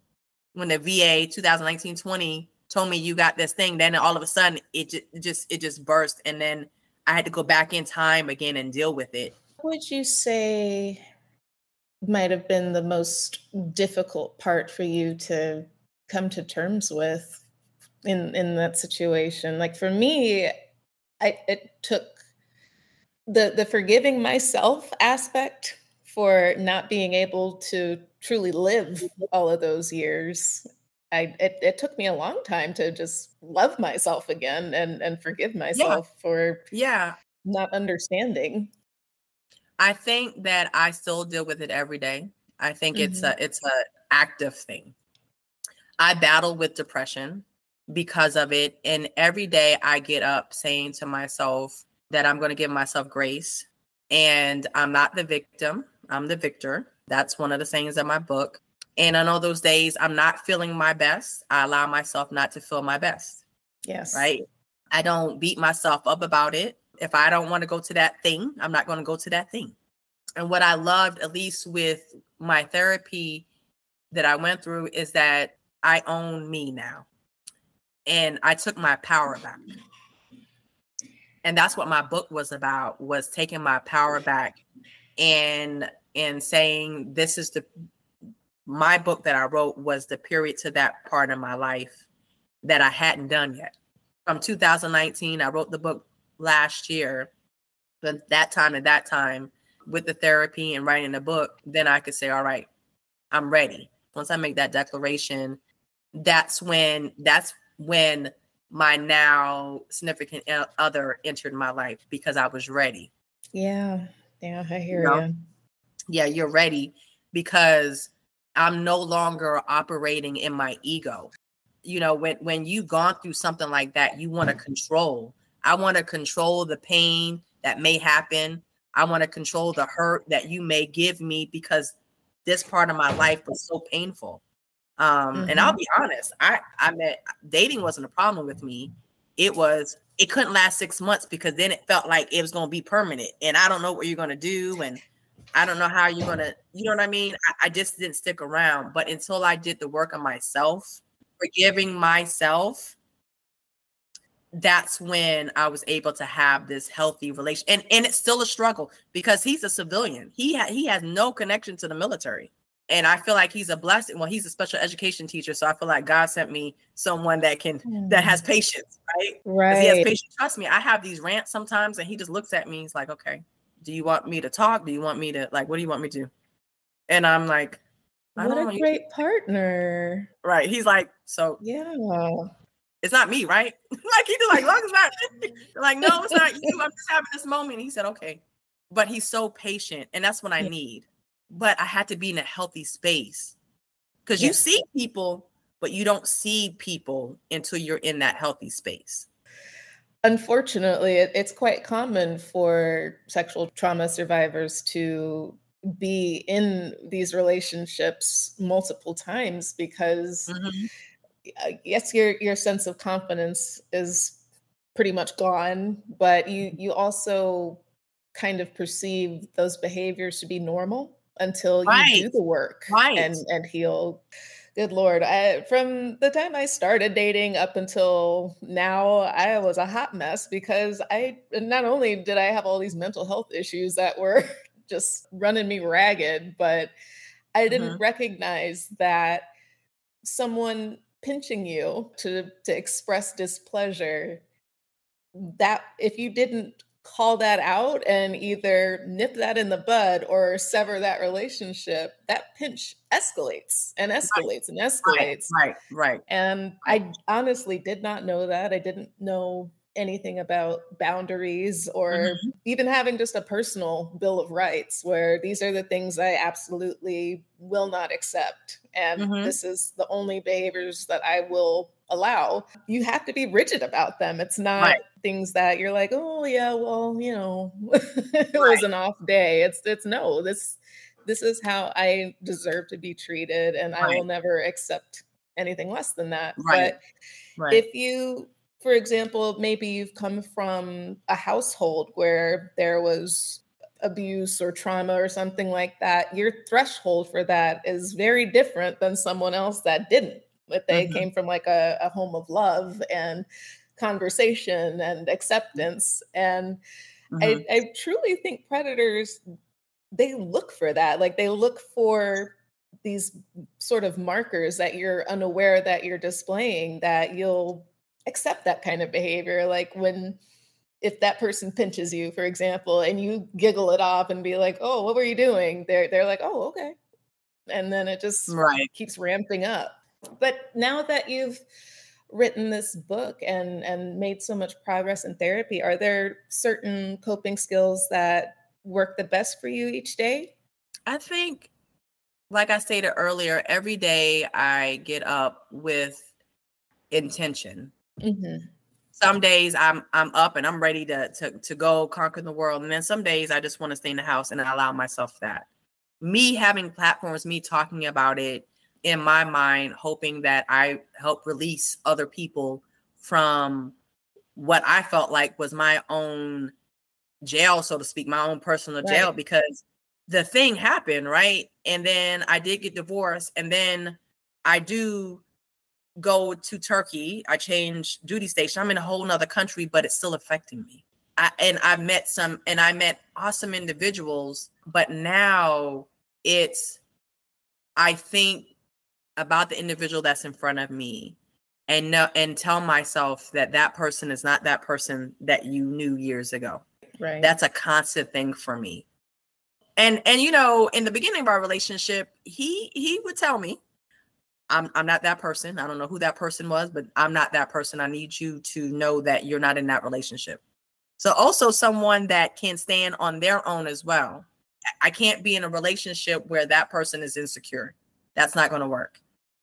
when the VA 2019-20 told me you got this thing, then all of a sudden it just, it just it just burst, and then I had to go back in time again and deal with it. What would you say might have been the most difficult part for you to come to terms with in in that situation? Like for me, I it took the the forgiving myself aspect for not being able to truly live all of those years. I it, it took me a long time to just love myself again and and forgive myself yeah. for yeah not understanding. I think that I still deal with it every day. I think mm-hmm. it's a it's a active thing. I battle with depression because of it and every day I get up saying to myself that I'm going to give myself grace and I'm not the victim. I'm the victor. That's one of the sayings in my book. And on all those days, I'm not feeling my best. I allow myself not to feel my best. Yes. Right. I don't beat myself up about it. If I don't want to go to that thing, I'm not going to go to that thing. And what I loved, at least with my therapy that I went through, is that I own me now. And I took my power back. And that's what my book was about, was taking my power back and and saying this is the my book that I wrote was the period to that part of my life that I hadn't done yet. From 2019, I wrote the book last year. But that time at that time, with the therapy and writing the book, then I could say, all right, I'm ready. Once I make that declaration, that's when that's when my now significant other entered my life because I was ready. Yeah. Yeah, I hear you. Know? you. Yeah, you're ready because I'm no longer operating in my ego. You know, when when you've gone through something like that, you want to control. I want to control the pain that may happen. I want to control the hurt that you may give me because this part of my life was so painful. Um, mm-hmm. and I'll mm-hmm. be honest, I I met dating wasn't a problem with me. It was it couldn't last six months because then it felt like it was going to be permanent. And I don't know what you're going to do. And I don't know how you're going to, you know what I mean? I, I, just didn't stick around. But until I did the work on myself, forgiving myself, that's when I was able to have this healthy relation. And, and it's still a struggle because he's a civilian. He, ha- he has no connection to the military and I feel like he's a blessing. Well, he's a special education teacher, so I feel like God sent me someone that can mm. that has patience, right? Right. He has patience. Trust me, I have these rants sometimes, and he just looks at me. He's like, "Okay, do you want me to talk? Do you want me to like? What do you want me to?" do? And I'm like, "What a great partner!" Right? He's like, "So yeah." It's not me, right? like he's like, long as not like, no, it's not you. I'm just having this moment. He said, okay. But he's so patient, and that's what I need but I had to be in a healthy space because you see people, but you don't see people until you're in that healthy space. Unfortunately, it, it's quite common for sexual trauma survivors to be in these relationships multiple times because mm-hmm. yes your your sense of confidence is pretty much gone but you you also kind of perceive those behaviors to be normal until right. you do the work right. and and heal good lord I, from the time i started dating up until now i was a hot mess because i not only did i have all these mental health issues that were just running me ragged but i didn't mm-hmm. recognize that someone pinching you to to express displeasure that if you didn't call that out and either nip that in the bud or sever that relationship, that pinch escalates and escalates right. and escalates. Right, right, right. And I honestly did not know that. I didn't know anything about boundaries or mm-hmm. even having just a personal bill of rights where these are the things I absolutely will not accept. And mm-hmm. this is the only behaviors that I will allow. You have to be rigid about them. It's not right. things that you're like, oh yeah, well, you know, it right. was an off day. It's it's no, this this is how I deserve to be treated and right. I will never accept anything less than that. But if you for example, maybe you've come from a household where there was abuse or trauma or something like that, your threshold for that is very different than someone else that didn't. But they mm-hmm. came from like a, a, home of love and conversation and acceptance. And mm-hmm. I, I truly think predators, they look for that. Like they look for these sort of markers that you're unaware that you're displaying that you'll accept that kind of behavior. Like when if that person pinches you, for example, and you giggle it off and be like, "Oh, what were you doing?" They're they're like, "Oh, okay," and then it just right. keeps ramping up. But now that you've written this book and and made so much progress in therapy, are there certain coping skills that work the best for you each day? I think, like I stated earlier, every day I get up with intention Mm-hmm. Some days I'm I'm up and I'm ready to, to to go conquer the world, and then some days I just want to stay in the house and allow myself that. Me having platforms, me talking about it in my mind, hoping that I help release other people from what I felt like was my own jail, so to speak, my own personal jail, because the thing happened, right? And then I did get divorced, and then I do go to Turkey. I change duty station. I'm in a whole nother country, but it's still affecting me. I, and I met some, and I met awesome individuals, but now it's, I think about the individual that's in front of me and know, and tell myself that that person is not that person that you knew years ago. Right. That's a constant thing for me. And and you know, in the beginning of our relationship, he he would tell me, I'm I'm not that person. I don't know who that person was, but I'm not that person. I need you to know that you're not in that relationship. So also someone that can stand on their own as well. I can't be in a relationship where that person is insecure. That's not going to work.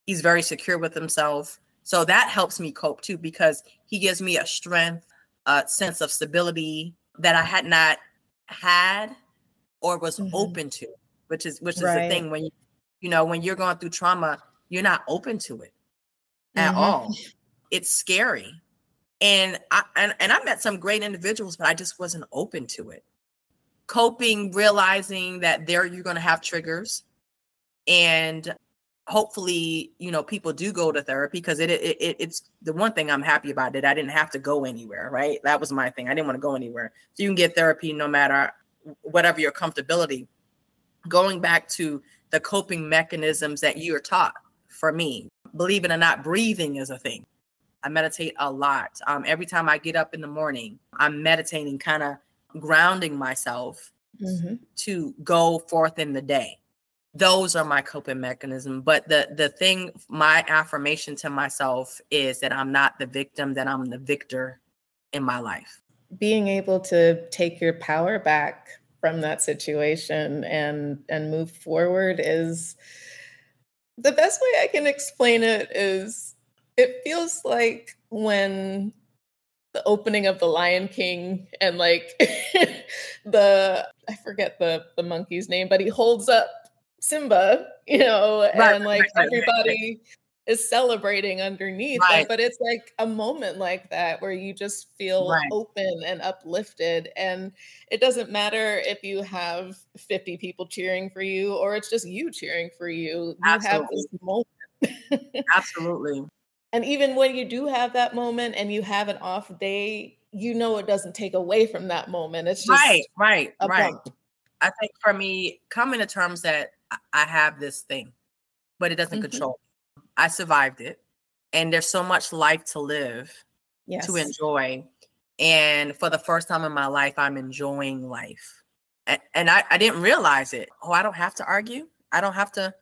He's very secure with himself. So that helps me cope too because he gives me a strength, a sense of stability that I had not had or was mm-hmm. open to, which is which is right. the thing when you you know when you're going through trauma, you're not open to it at mm-hmm. all. It's scary. And I and, and I met some great individuals, but I just wasn't open to it. Coping, realizing that there you're going to have triggers, and hopefully, you know, people do go to therapy because it, it, it it's the one thing I'm happy about that I didn't have to go anywhere. Right, that was my thing. I didn't want to go anywhere, so you can get therapy no matter whatever your comfortability. Going back to the coping mechanisms that you are taught for me, believe it or not, breathing is a thing. I meditate a lot. Um, every time I get up in the morning, I'm meditating, kind of grounding myself mm-hmm. to go forth in the day. Those are my coping mechanism. But the the thing, my affirmation to myself is that I'm not the victim, that I'm the victor in my life. Being able to take your power back from that situation and and move forward is the best way I can explain it is it feels like when the opening of the Lion King and like the I forget the the monkey's name, but he holds up Simba, you know, right, and like right, everybody right, is celebrating underneath but it's like a moment like that where you just feel open and uplifted and it doesn't matter if you have 50 people cheering for you or it's just you cheering for you you Absolutely. have this moment Absolutely. And even when you do have that moment and you have an off day, you know it doesn't take away from that moment. It's just right, right, right. Bump. I think for me, coming to terms that I have this thing, but it doesn't mm-hmm. control I survived it. And there's so much life to live, yes. to enjoy. And for the first time in my life, I'm enjoying life. And, and I, I didn't realize it. Oh, I don't have to argue. I don't have to,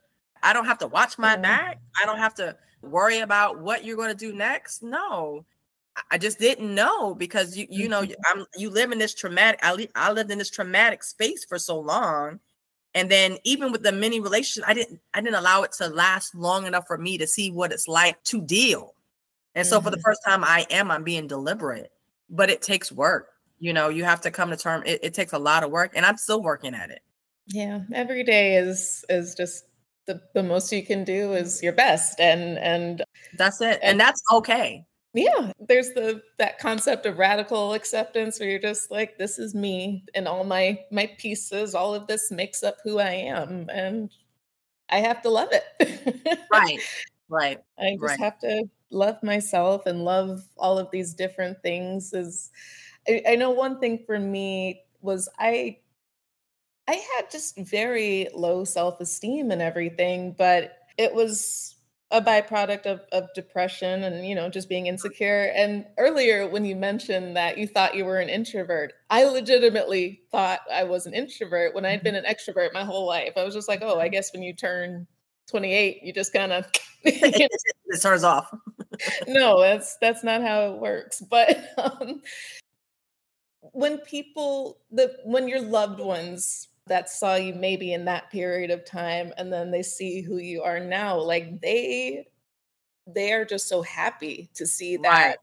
I don't have to watch my mm-hmm. back. I don't have to worry about what you're going to do next. No. I just didn't know because you you know mm-hmm. I'm you live in this traumatic I, li- I lived in this traumatic space for so long and then even with the many relationships i didn't i didn't allow it to last long enough for me to see what it's like to deal and so mm-hmm. for the mm-hmm. first time i am i'm being deliberate but it takes work you know you have to come to term it, it takes a lot of work and i'm still working at it yeah every day is is just the, the most you can do is your best and and that's it and, and that's okay yeah there's the that concept of radical acceptance where you're just like this is me and all my my pieces all of this makes up who i am and i have to love it right right i just right. have to love myself and love all of these different things is I, I know one thing for me was i i had just very low self-esteem and everything but it was a byproduct of, of depression and you know just being insecure. And earlier when you mentioned that you thought you were an introvert i legitimately thought i was an introvert when i'd been mm-hmm. an extrovert my whole life. I was just like oh i guess when you turn 28 you just kind of it turns off. No that's that's not how it works. But um, when people the when your loved ones that saw you maybe in that period of time and then they see who you are now like they they are just so happy to see that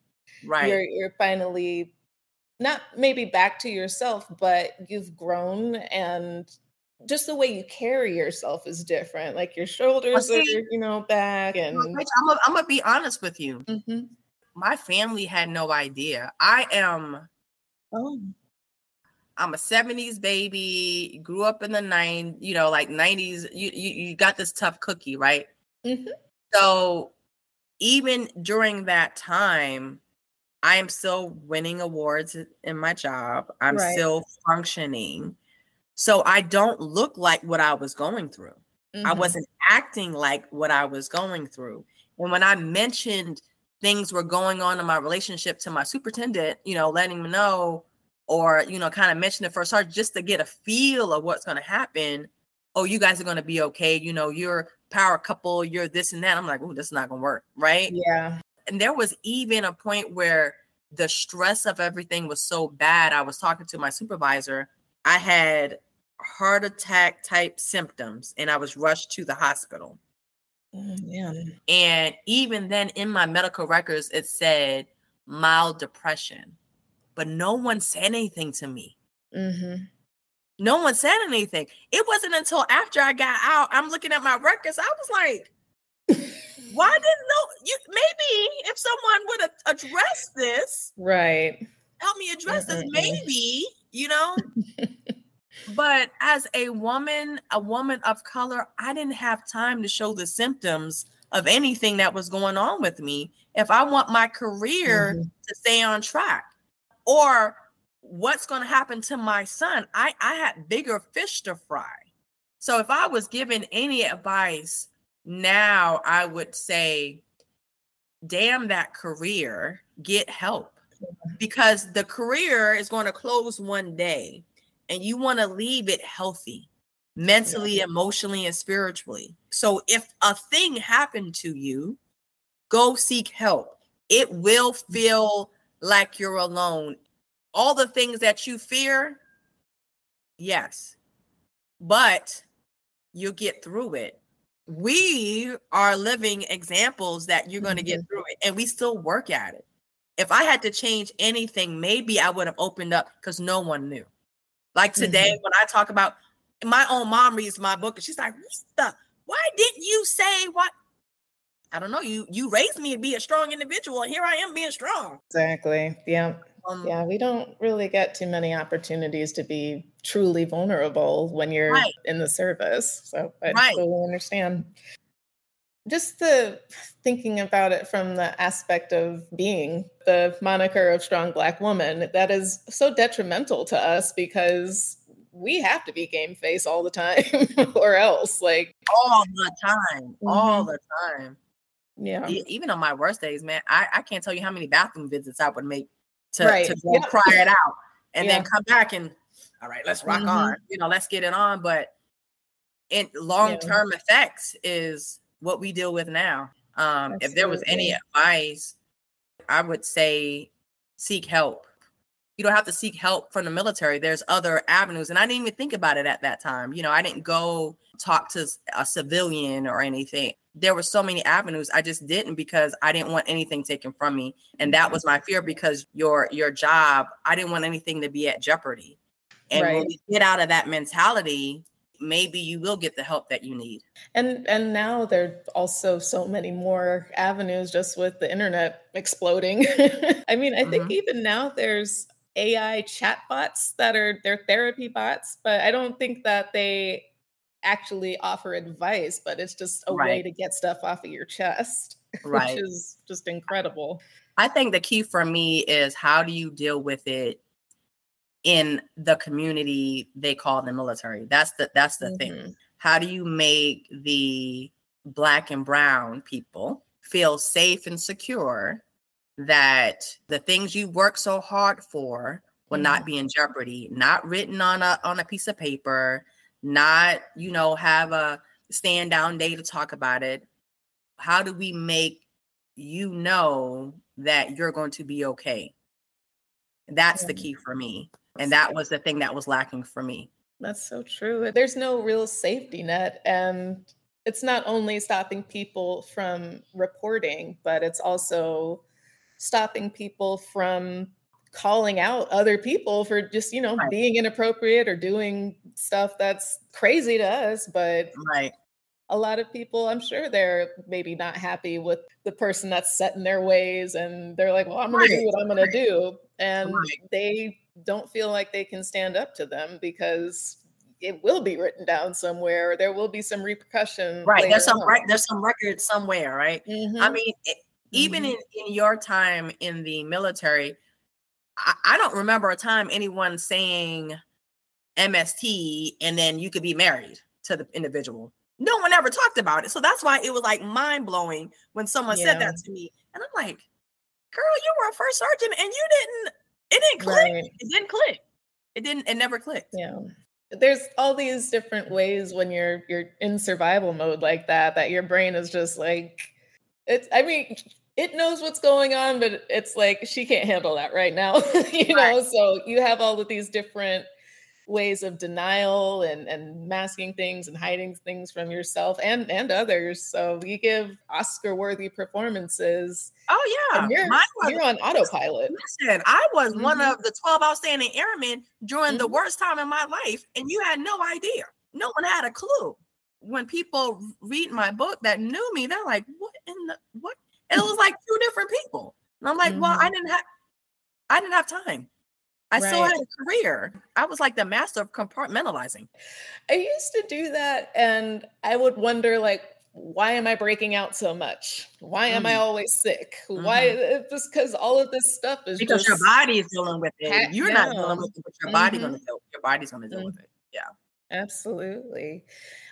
right, right. you're you're finally not maybe back to yourself but you've grown and just the way you carry yourself is different like your shoulders see, are you know back and I'm gonna, I'm gonna be honest with you mm-hmm. my family had no idea i am oh I'm a 70s baby, grew up in the nine, you know, like 90s. You you, you got this tough cookie, right? Mm-hmm. So even during that time, I am still winning awards in my job. I'm right. still functioning. So I don't look like what I was going through. Mm-hmm. I wasn't acting like what I was going through. And when I mentioned things were going on in my relationship to my superintendent, you know, letting me know or you know kind of mention it first start just to get a feel of what's going to happen. Oh you guys are going to be okay you know you're power couple you're this and that. I'm like oh this is not going to work right? Yeah. And there was even a point where the stress of everything was so bad i was talking to my supervisor i had heart attack type symptoms and i was rushed to the hospital. Oh, yeah. and even then in my medical records it said mild depression but no one said anything to me. Mm-hmm. No one said anything. It wasn't until after I got out, I'm looking at my records. I was like, Why didn't no you maybe if someone would have addressed this, right? Help me address mm-hmm. this, maybe, you know. but as a woman, a woman of color, I didn't have time to show the symptoms of anything that was going on with me. If I want my career mm-hmm. to stay on track, or what's going to happen to my son, I, I had bigger fish to fry. So if I was given any advice now, I would say, damn that career, get help. Because the career is going to close one day and you want to leave it healthy mentally, emotionally, and spiritually. So if a thing happened to you, go seek help. It will mm. feel like you're alone. All the things that you fear, yes, but you'll get through it. We are living examples that you're going to get mm-hmm. through it, and we still work at it. If I had to change anything, maybe I would have opened up because no one knew. Like today, mm-hmm. when I talk about my own mom reads my book and she's like, what the, why didn't you say what? I don't know. You you raised me to be a strong individual, and here I am being strong. Exactly. Yeah. Um, yeah, we don't really get too many opportunities to be truly vulnerable when you're right. in the service. So I right. totally understand. Just the thinking about it from the aspect of being the moniker of strong black woman, that is so detrimental to us because we have to be game face all the time or else like all the time mm-hmm. all the time yeah even on my worst days man I, I can't tell you how many bathroom visits i would make to, right. to go cry it out and yeah. then come back and all right let's rock mm-hmm. on you know let's get it on but in long-term yeah. effects is what we deal with now um Absolutely. if there was any advice i would say seek help you don't have to seek help from the military. There's other avenues. And I didn't even think about it at that time. You know, I didn't go talk to a civilian or anything. There were so many avenues. I just didn't because I didn't want anything taken from me. And that was my fear because your your job, I didn't want anything to be at jeopardy. And right. when we get out of that mentality, maybe you will get the help that you need. And and now there are also so many more avenues just with the internet exploding. I mean, I think mm-hmm. even now there's AI chatbots that are they're therapy bots, but I don't think that they actually offer advice, but it's just a right. way to get stuff off of your chest, right. which is just incredible. I think the key for me is how do you deal with it in the community they call the military? That's the that's the mm-hmm. thing. How do you make the black and brown people feel safe and secure that the things you work so hard for will mm-hmm. not be in jeopardy not written on a on a piece of paper not you know have a stand down day to talk about it how do we make you know that you're going to be okay? That's the key for me and that was the thing that was lacking for me. That's so true there's no real safety net and it's not only stopping people from reporting but it's also stopping people from calling out other people for just you know right. being inappropriate or doing stuff that's crazy to us but right a lot of people i'm sure they're maybe not happy with the person that's set in their ways and they're like well i'm gonna right. do what i'm gonna do and right. they don't feel like they can stand up to them because it will be written down somewhere there will be some repercussion right there's some right there's some record somewhere right mm-hmm. i mean it, even mm-hmm. in, in your time in the military, I, I don't remember a time anyone saying MST and then you could be married to the individual. No one ever talked about it. So that's why it was like mind blowing when someone yeah. said that to me. And I'm like, girl, you were a first sergeant and you didn't, it didn't click. Right. It didn't click. It didn't, it never clicked. Yeah. There's all these different ways when you're you're in survival mode like that, that your brain is just like it's I mean, it knows what's going on, but it's like she can't handle that right now. you right. know, so you have all of these different ways of denial and and masking things and hiding things from yourself and and others. So you give Oscar worthy performances. Oh yeah, you're, you're on autopilot. Listen, I was mm-hmm. one of the twelve outstanding airmen during mm-hmm. the worst time in my life, and you had no idea. No one had a clue. when people read my book that knew me, they're like, "What in the what?" And it was like two different people, and I'm like, mm-hmm. "Well, I mm-hmm. didn't have, I didn't have time. I right. still had a career. I was like the master of compartmentalizing." I used to do that, and I would wonder, like, why am I breaking out so much? Why am mm. I always sick? Mm-hmm. Why? Just because all of this stuff is because your body is dealing with it. You're down. not dealing with it, but your mm-hmm. body's gonna deal. Your body's gonna deal mm-hmm. with it. Yeah, absolutely.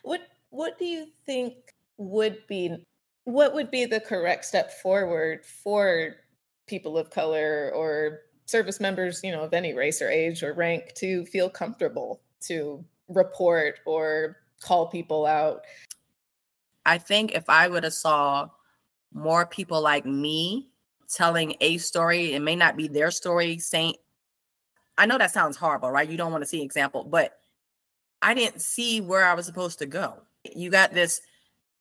What What do you think would be what would be the correct step forward for people of color or service members, you know, of any race or age or rank to feel comfortable to report or call people out I think if I would have saw more people like me telling a story, it may not be their story saying I know that sounds horrible, right? You don't want to see example, but I didn't see where I was supposed to go. You got this,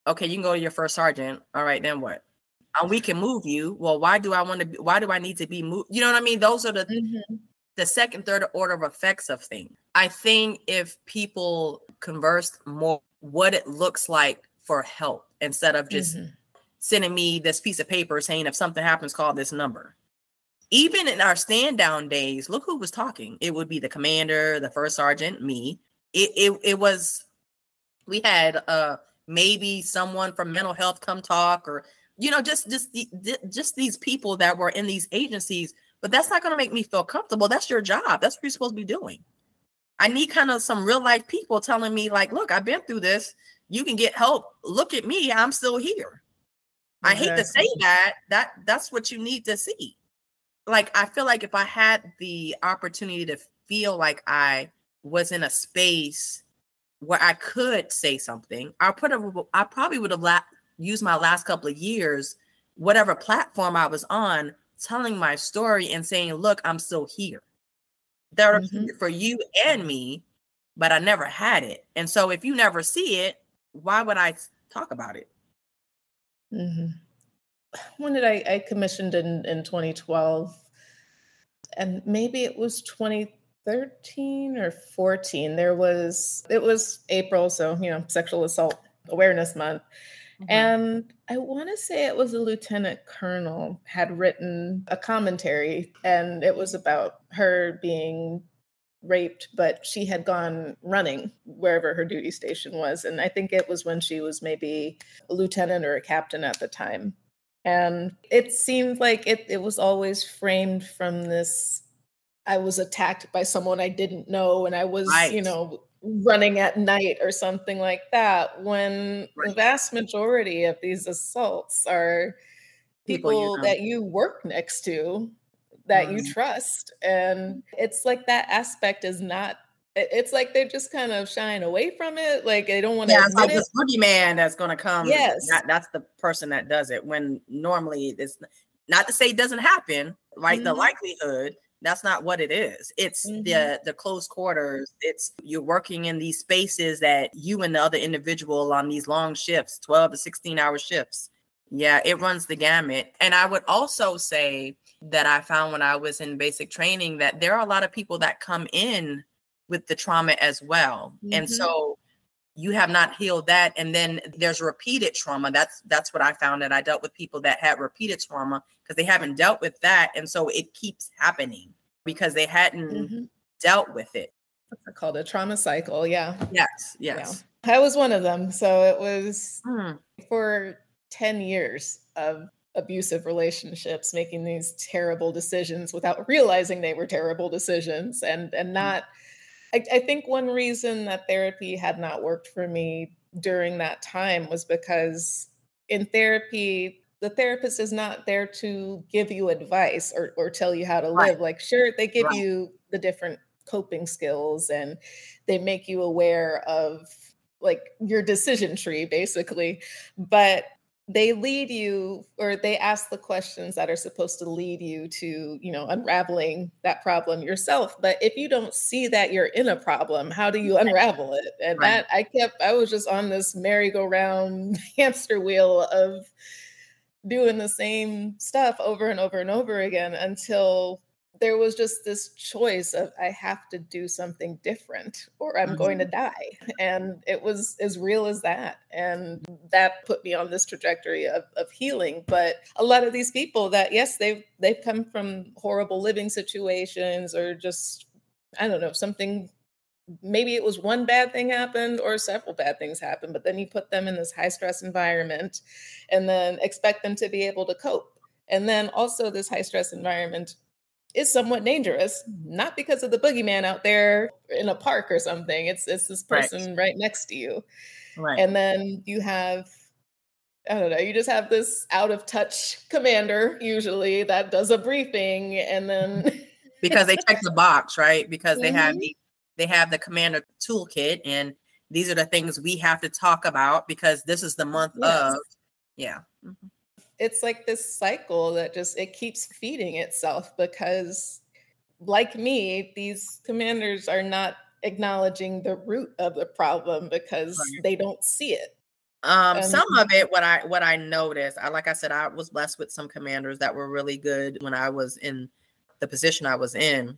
okay, you can go to your first sergeant. All right, then what? And we can move you. Well, why do I want to be, why do I need to be moved? You know what I mean? Those are the mm-hmm. the second, third order of effects of things. I think if people conversed more what it looks like for help instead of just mm-hmm. sending me this piece of paper saying if something happens, call this number. Even in our stand down days, look who was talking. It would be the commander, the first sergeant, me. It it, it was we had uh maybe someone from mental health come talk or you know just just the, just these people that were in these agencies but that's not going to make me feel comfortable that's your job that's what you're supposed to be doing i need kind of some real life people telling me like look i've been through this you can get help. Look at me, I'm still here. I hate to say that. That that's what you need to see. Like I feel like if I had the opportunity to feel like I was in a space where I could say something, I put a I probably would have la- used my last couple of years, whatever platform I was on, telling my story and saying, "Look, I'm still here." There mm-hmm. for you and me, but I never had it. And so if you never see it, why would I talk about it? Mm-hmm. When did I, I commissioned in, in 2012? And maybe it was 2013 or 14. There was, it was April. So, you know, sexual assault awareness month. Mm-hmm. And I want to say it was a lieutenant colonel had written a commentary, and it was about her being raped, but she had gone running wherever her duty station was. And I think it was when she was maybe a lieutenant or a captain at the time. And it seemed like it, it was always framed from this I was attacked by someone I didn't know and I was, right. you know, running at night or something like that. When right. the vast majority of these assaults are people, people you know. that you work next to that you trust. And it's like that aspect is not it's like they're just kind of shying away from it. Like they don't want to. Yeah, it's like this boogeyman that's going to come. Yes, that, that's the person that does it. When normally it's not to say it doesn't happen. Right, mm-hmm. the likelihood that's not what it is. It's mm-hmm. the the close quarters. It's you're working in these spaces that you and the other individual on these long shifts, twelve to sixteen hour shifts. Yeah, it runs the gamut. And I would also say that I found when I was in basic training that there are a lot of people that come in with the trauma as well. Mm-hmm. And so you have not healed that and then there's repeated trauma. That's that's what I found that I dealt with people that had repeated trauma because they haven't dealt with that and so it keeps happening because they hadn't mm-hmm. dealt with it. What's called? A trauma cycle, yeah. Yes, yes. Yeah. I was one of them. So it was mm. for 10 years of abusive relationships making these terrible decisions without realizing they were terrible decisions and and mm. not I, I, think one reason that therapy had not worked for me during that time was because in therapy the therapist is not there to give you advice or, or tell you how to live like sure they give right. you the different coping skills and they make you aware of like your decision tree basically but they lead you or they ask the questions that are supposed to lead you to you know unraveling that problem yourself but if you don't see that you're in a problem how do you unravel it and right. that i kept i was just on this merry-go-round hamster wheel of doing the same stuff over and over and over again until there was just this choice of I have to do something different or I'm mm-hmm. going to mm-hmm. die. And it was as real as that. And that put me on this trajectory of, of healing. But a lot of these people that yes, they've they've come from horrible living situations or just I don't know, something maybe it was one bad thing happened or several bad things happened, but then you put them in this high stress environment and then expect them to be able to cope. And then also, this high stress environment is somewhat dangerous, not because of the boogeyman out there in a park or something. It's it's this person right, right next to you. Right. And then you have I don't know, you just have this out of touch commander usually that does a briefing and then because they check the box, right? Because they mm-hmm. have the they have the commander toolkit and these are the things we have to talk about because this is the month yes. of yeah. Mm-hmm it's like this cycle that just it keeps feeding itself because like me these commanders are not acknowledging the root of the problem because right. they don't see it um some of it what i what i noticed i like i said i was blessed with some commanders that were really good when i was in the position i was in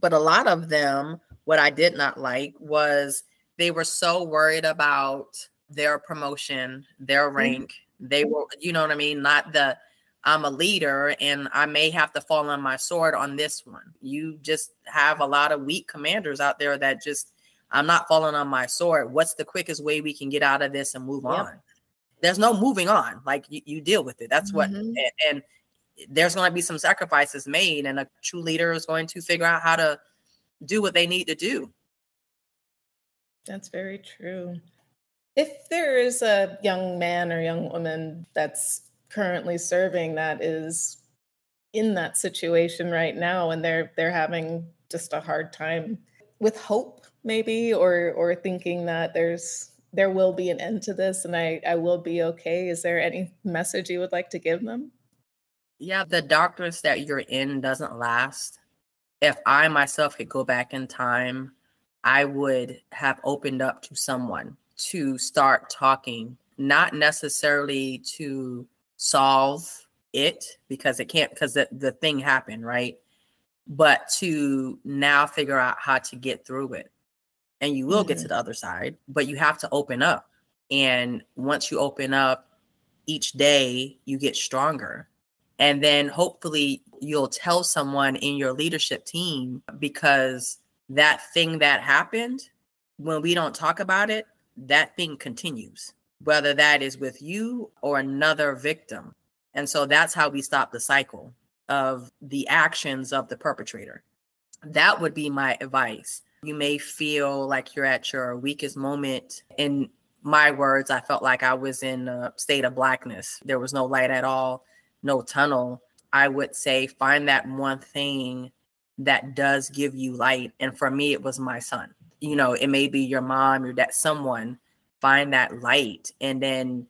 but a lot of them what i did not like was they were so worried about their promotion their mm-hmm. rank mm-hmm they were, you know what I mean? Not the I'm a leader and I may have to fall on my sword on this one. You just have a lot of weak commanders out there that just I'm not falling on my sword. What's the quickest way we can get out of this and move yep. on? There's no moving on. Like you, you deal with it. That's what mm-hmm. and, and there's going to be some sacrifices made and a true leader is going to figure out how to do what they need to do. That's very true. If there is a young man or young woman that's currently serving that is in that situation right now and they're they're having just a hard time with hope maybe or or thinking that there's there will be an end to this and I I will be okay. Is there any message you would like to give them? Yeah, the darkness that you're in doesn't last. If I myself could go back in time, I would have opened up to someone to start talking, not necessarily to solve it because it can't, because the, the thing happened, right? But to now figure out how to get through it. And you will mm-hmm. get to mm-hmm. the other side, but you have to open up. And once you open up each day, you get stronger. And then hopefully you'll tell someone in your leadership team because that thing that happened, when we don't talk about it, that thing continues, whether that is with you or another victim. And so that's how we stop the cycle of the actions of the perpetrator. That would be my advice. You may feel like you're at your weakest moment. In my words, I felt like I was in a state of blackness. There was no light at all, no tunnel. I would say find that one thing that does give you light. And for me, it was my son you know, it may be your mom or that someone find that light and then,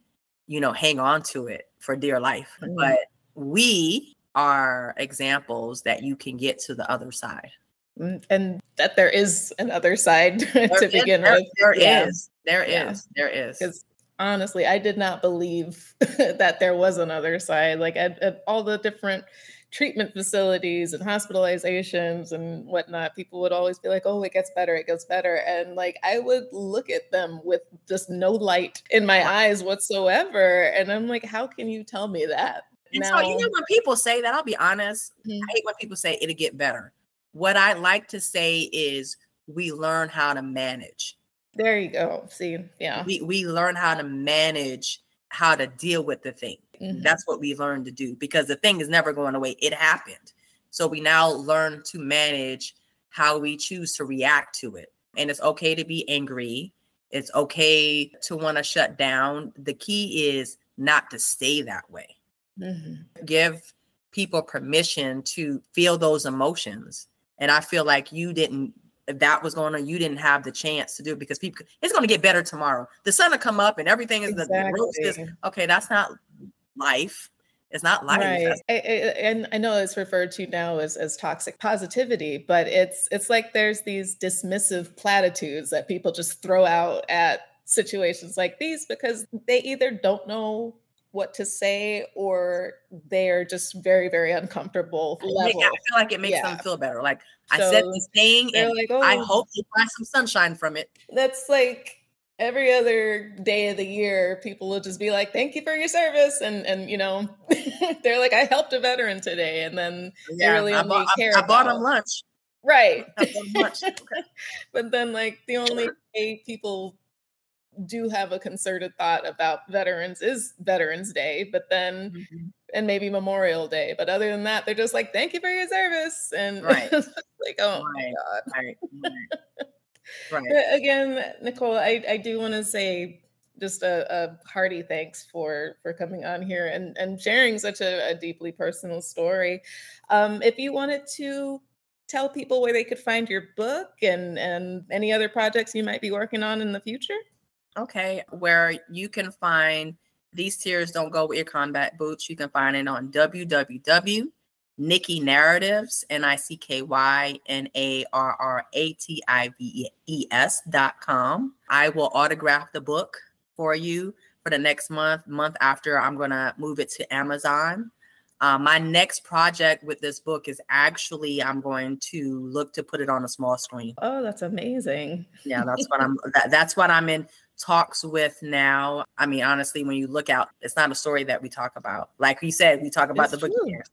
you know, hang on to it for dear life. Mm-hmm. But we are examples that you can get to the other side. Mm, and that there is an other side to is, begin there, with. There yeah. is, There yeah. is. There is. Because honestly, I did not believe that there was another side. Like at, at all the different treatment facilities and hospitalizations and whatnot, people would always be like, oh, it gets better, it gets better. And like I would look at them with just no light in my eyes whatsoever. And I'm like, how can you tell me that? And now, so, you know, when people say that, I'll be honest, mm-hmm. I hate when people say it'll get better. What I like to say is we learn how to manage. There you go. See, yeah. We we learn how to manage how to deal with the thing. Mm-hmm. That's what we learned to do because the thing is never going away. It happened. So we now learn to manage how we choose to react to it. And it's okay to be angry. It's okay to want to shut down. The key is not to stay that way. Mm-hmm. Give people permission to feel those emotions. And I feel like you didn't if that was going on, you didn't have the chance to do it because people it's going to get better tomorrow. The sun will come up and everything is exactly. the, the is okay. That's not life. It's not life. Right. I, I, and I know it's referred to now as, as toxic positivity, but it's it's like there's these dismissive platitudes that people just throw out at situations like these because they either don't know what to say or they're just very very uncomfortable level. I feel like it makes yeah. them feel better. Like so I said this thing and like, oh, I hope you find some sunshine from it. That's like every other day of the year people will just be like thank you for your service and and you know they're like i helped a veteran today and then yeah, they really only I bought, care I, I bought them lunch right lunch. Okay. but then like the only way people do have a concerted thought about veterans is veterans day but then mm-hmm. and maybe memorial day but other than that they're just like thank you for your service and right. like oh right. my god right. right. Again, Nicole, I, I do want to say just a, a, hearty thanks for for coming on here and and sharing such a, a deeply personal story. Um, if you wanted to tell people where they could find your book and and any other projects you might be working on in the future. Okay, where you can find these tears don't go with your combat boots. You can find it on www Nicky Narratives, N I C K Y N A R R A T I V E S dot com. I will autograph the book for you for the next month. Month after, I'm going to move it to Amazon. Uh, my next project with this book is actually I'm going to look to put it on a small screen. Oh, that's amazing. yeah, that's what I'm. That, that's what I'm in talks with now. I mean, honestly, when you look out, it's not a story that we talk about. Like you said, we talk about it's the book.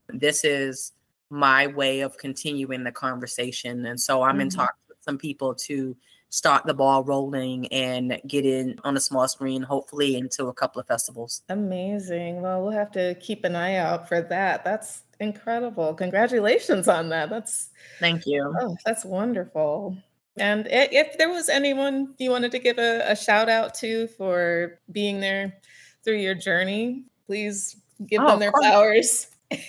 This is my way of continuing the conversation. And so I'm mm-hmm. in talks with some people to start the ball rolling and get in on a small screen, hopefully into a couple of festivals. Amazing. Well, we'll have to keep an eye out for that. That's incredible. Congratulations on that. That's thank you. Oh, that's wonderful. And if there was anyone you wanted to give a, a shout out to for being there through your journey, please give oh, them their flowers. of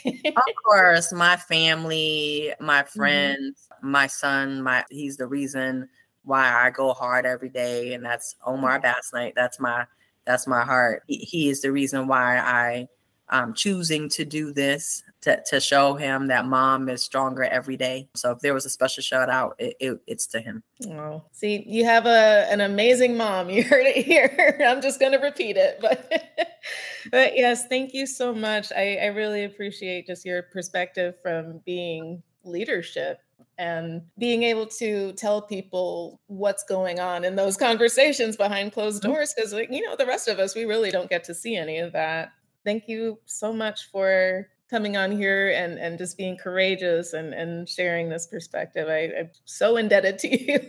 course, my family, my mm-hmm. friends, mm-hmm. my son, my he's the reason why I go hard every day, and that's Omar mm-hmm. That's my that's my heart. He, he is the reason why I am choosing to do this to, to show him that mom is stronger every day. So if there was a special shout out, it, it, it's to him. Oh, see, you have a an amazing mom. You heard it here. I'm just going to repeat it, but but yes, thank you so much. I, I really appreciate just your perspective from being leadership and being able to tell people what's going on in those conversations behind closed mm-hmm. doors because like you know the rest of us we really don't get to see any of that thank you so much for coming on here and and just being courageous and and sharing this perspective. I, am so indebted to you.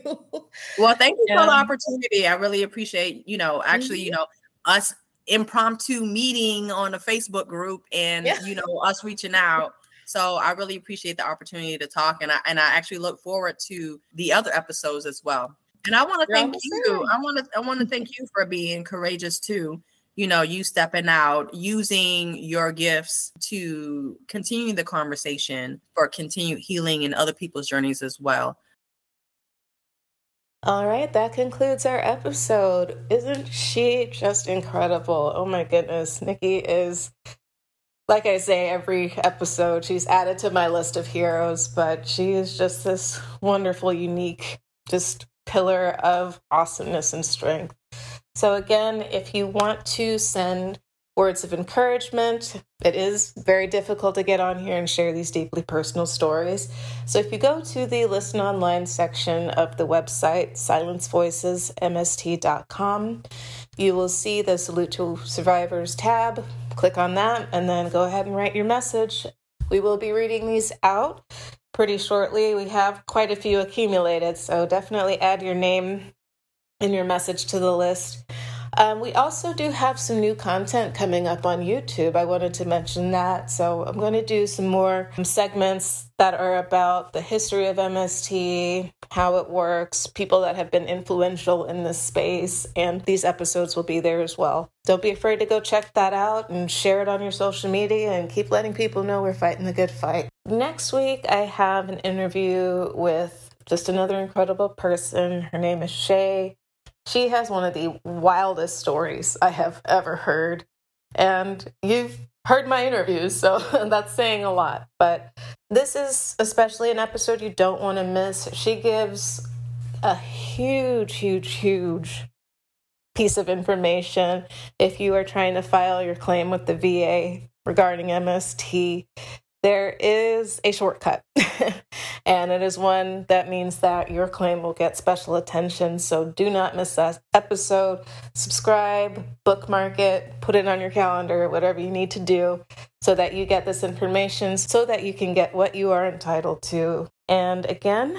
well, thank you yeah. for the opportunity. I really appreciate you know actually you mm-hmm. know us impromptu meeting on a Facebook group and yeah. you know us reaching out. So I really appreciate the opportunity to talk, and I and I actually look forward to the other episodes as well. And I want to thank you. I want to I want to thank you for being courageous too you know, you stepping out, using your gifts to continue the conversation for continued healing in other people's journeys as well. All right, that concludes our episode. Isn't she just incredible? Oh my goodness. Nicky is, like I say every episode, she's added to my list of heroes, but she is just this wonderful, unique, just pillar of awesomeness and strength. So, again, if you want to send words of encouragement, it is very difficult to get on here and share these deeply personal stories. So, if you go to the Listen Online section of the website, silencedvoicesmst.com, you will see the Salute to Survivors tab. Click on that and then go ahead and write your message. We will be reading these out pretty shortly. We have quite a few accumulated, so definitely add your name and your message to the list. Um, we also do have some new content coming up on YouTube. I wanted to mention that. So I'm going to do some more segments that are about the history of MST, how it works, people that have been influential in this space, and these episodes will be there as well. Don't be afraid to go check that out and share it on your social media and keep letting people know we're fighting the good fight. Next week, I have an interview with just another incredible person. Her name is Shay. She has one of the wildest stories I have ever heard. And you've heard my interviews, so that's saying a lot. But this is especially an episode you don't want to miss. She gives a huge, huge, huge piece of information. If you are trying to file your claim with the VA regarding MST, there is a shortcut, and it is one that means that your claim will get special attention. So do not miss that episode. Subscribe, bookmark it, put it on your calendar, whatever you need to do, so that you get this information so that you can get what you are entitled to. And again,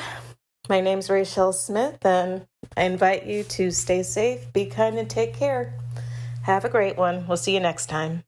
my name's Rachel Smith, and I invite you to stay safe, be kind, and take care. Have a great one. We'll see you next time.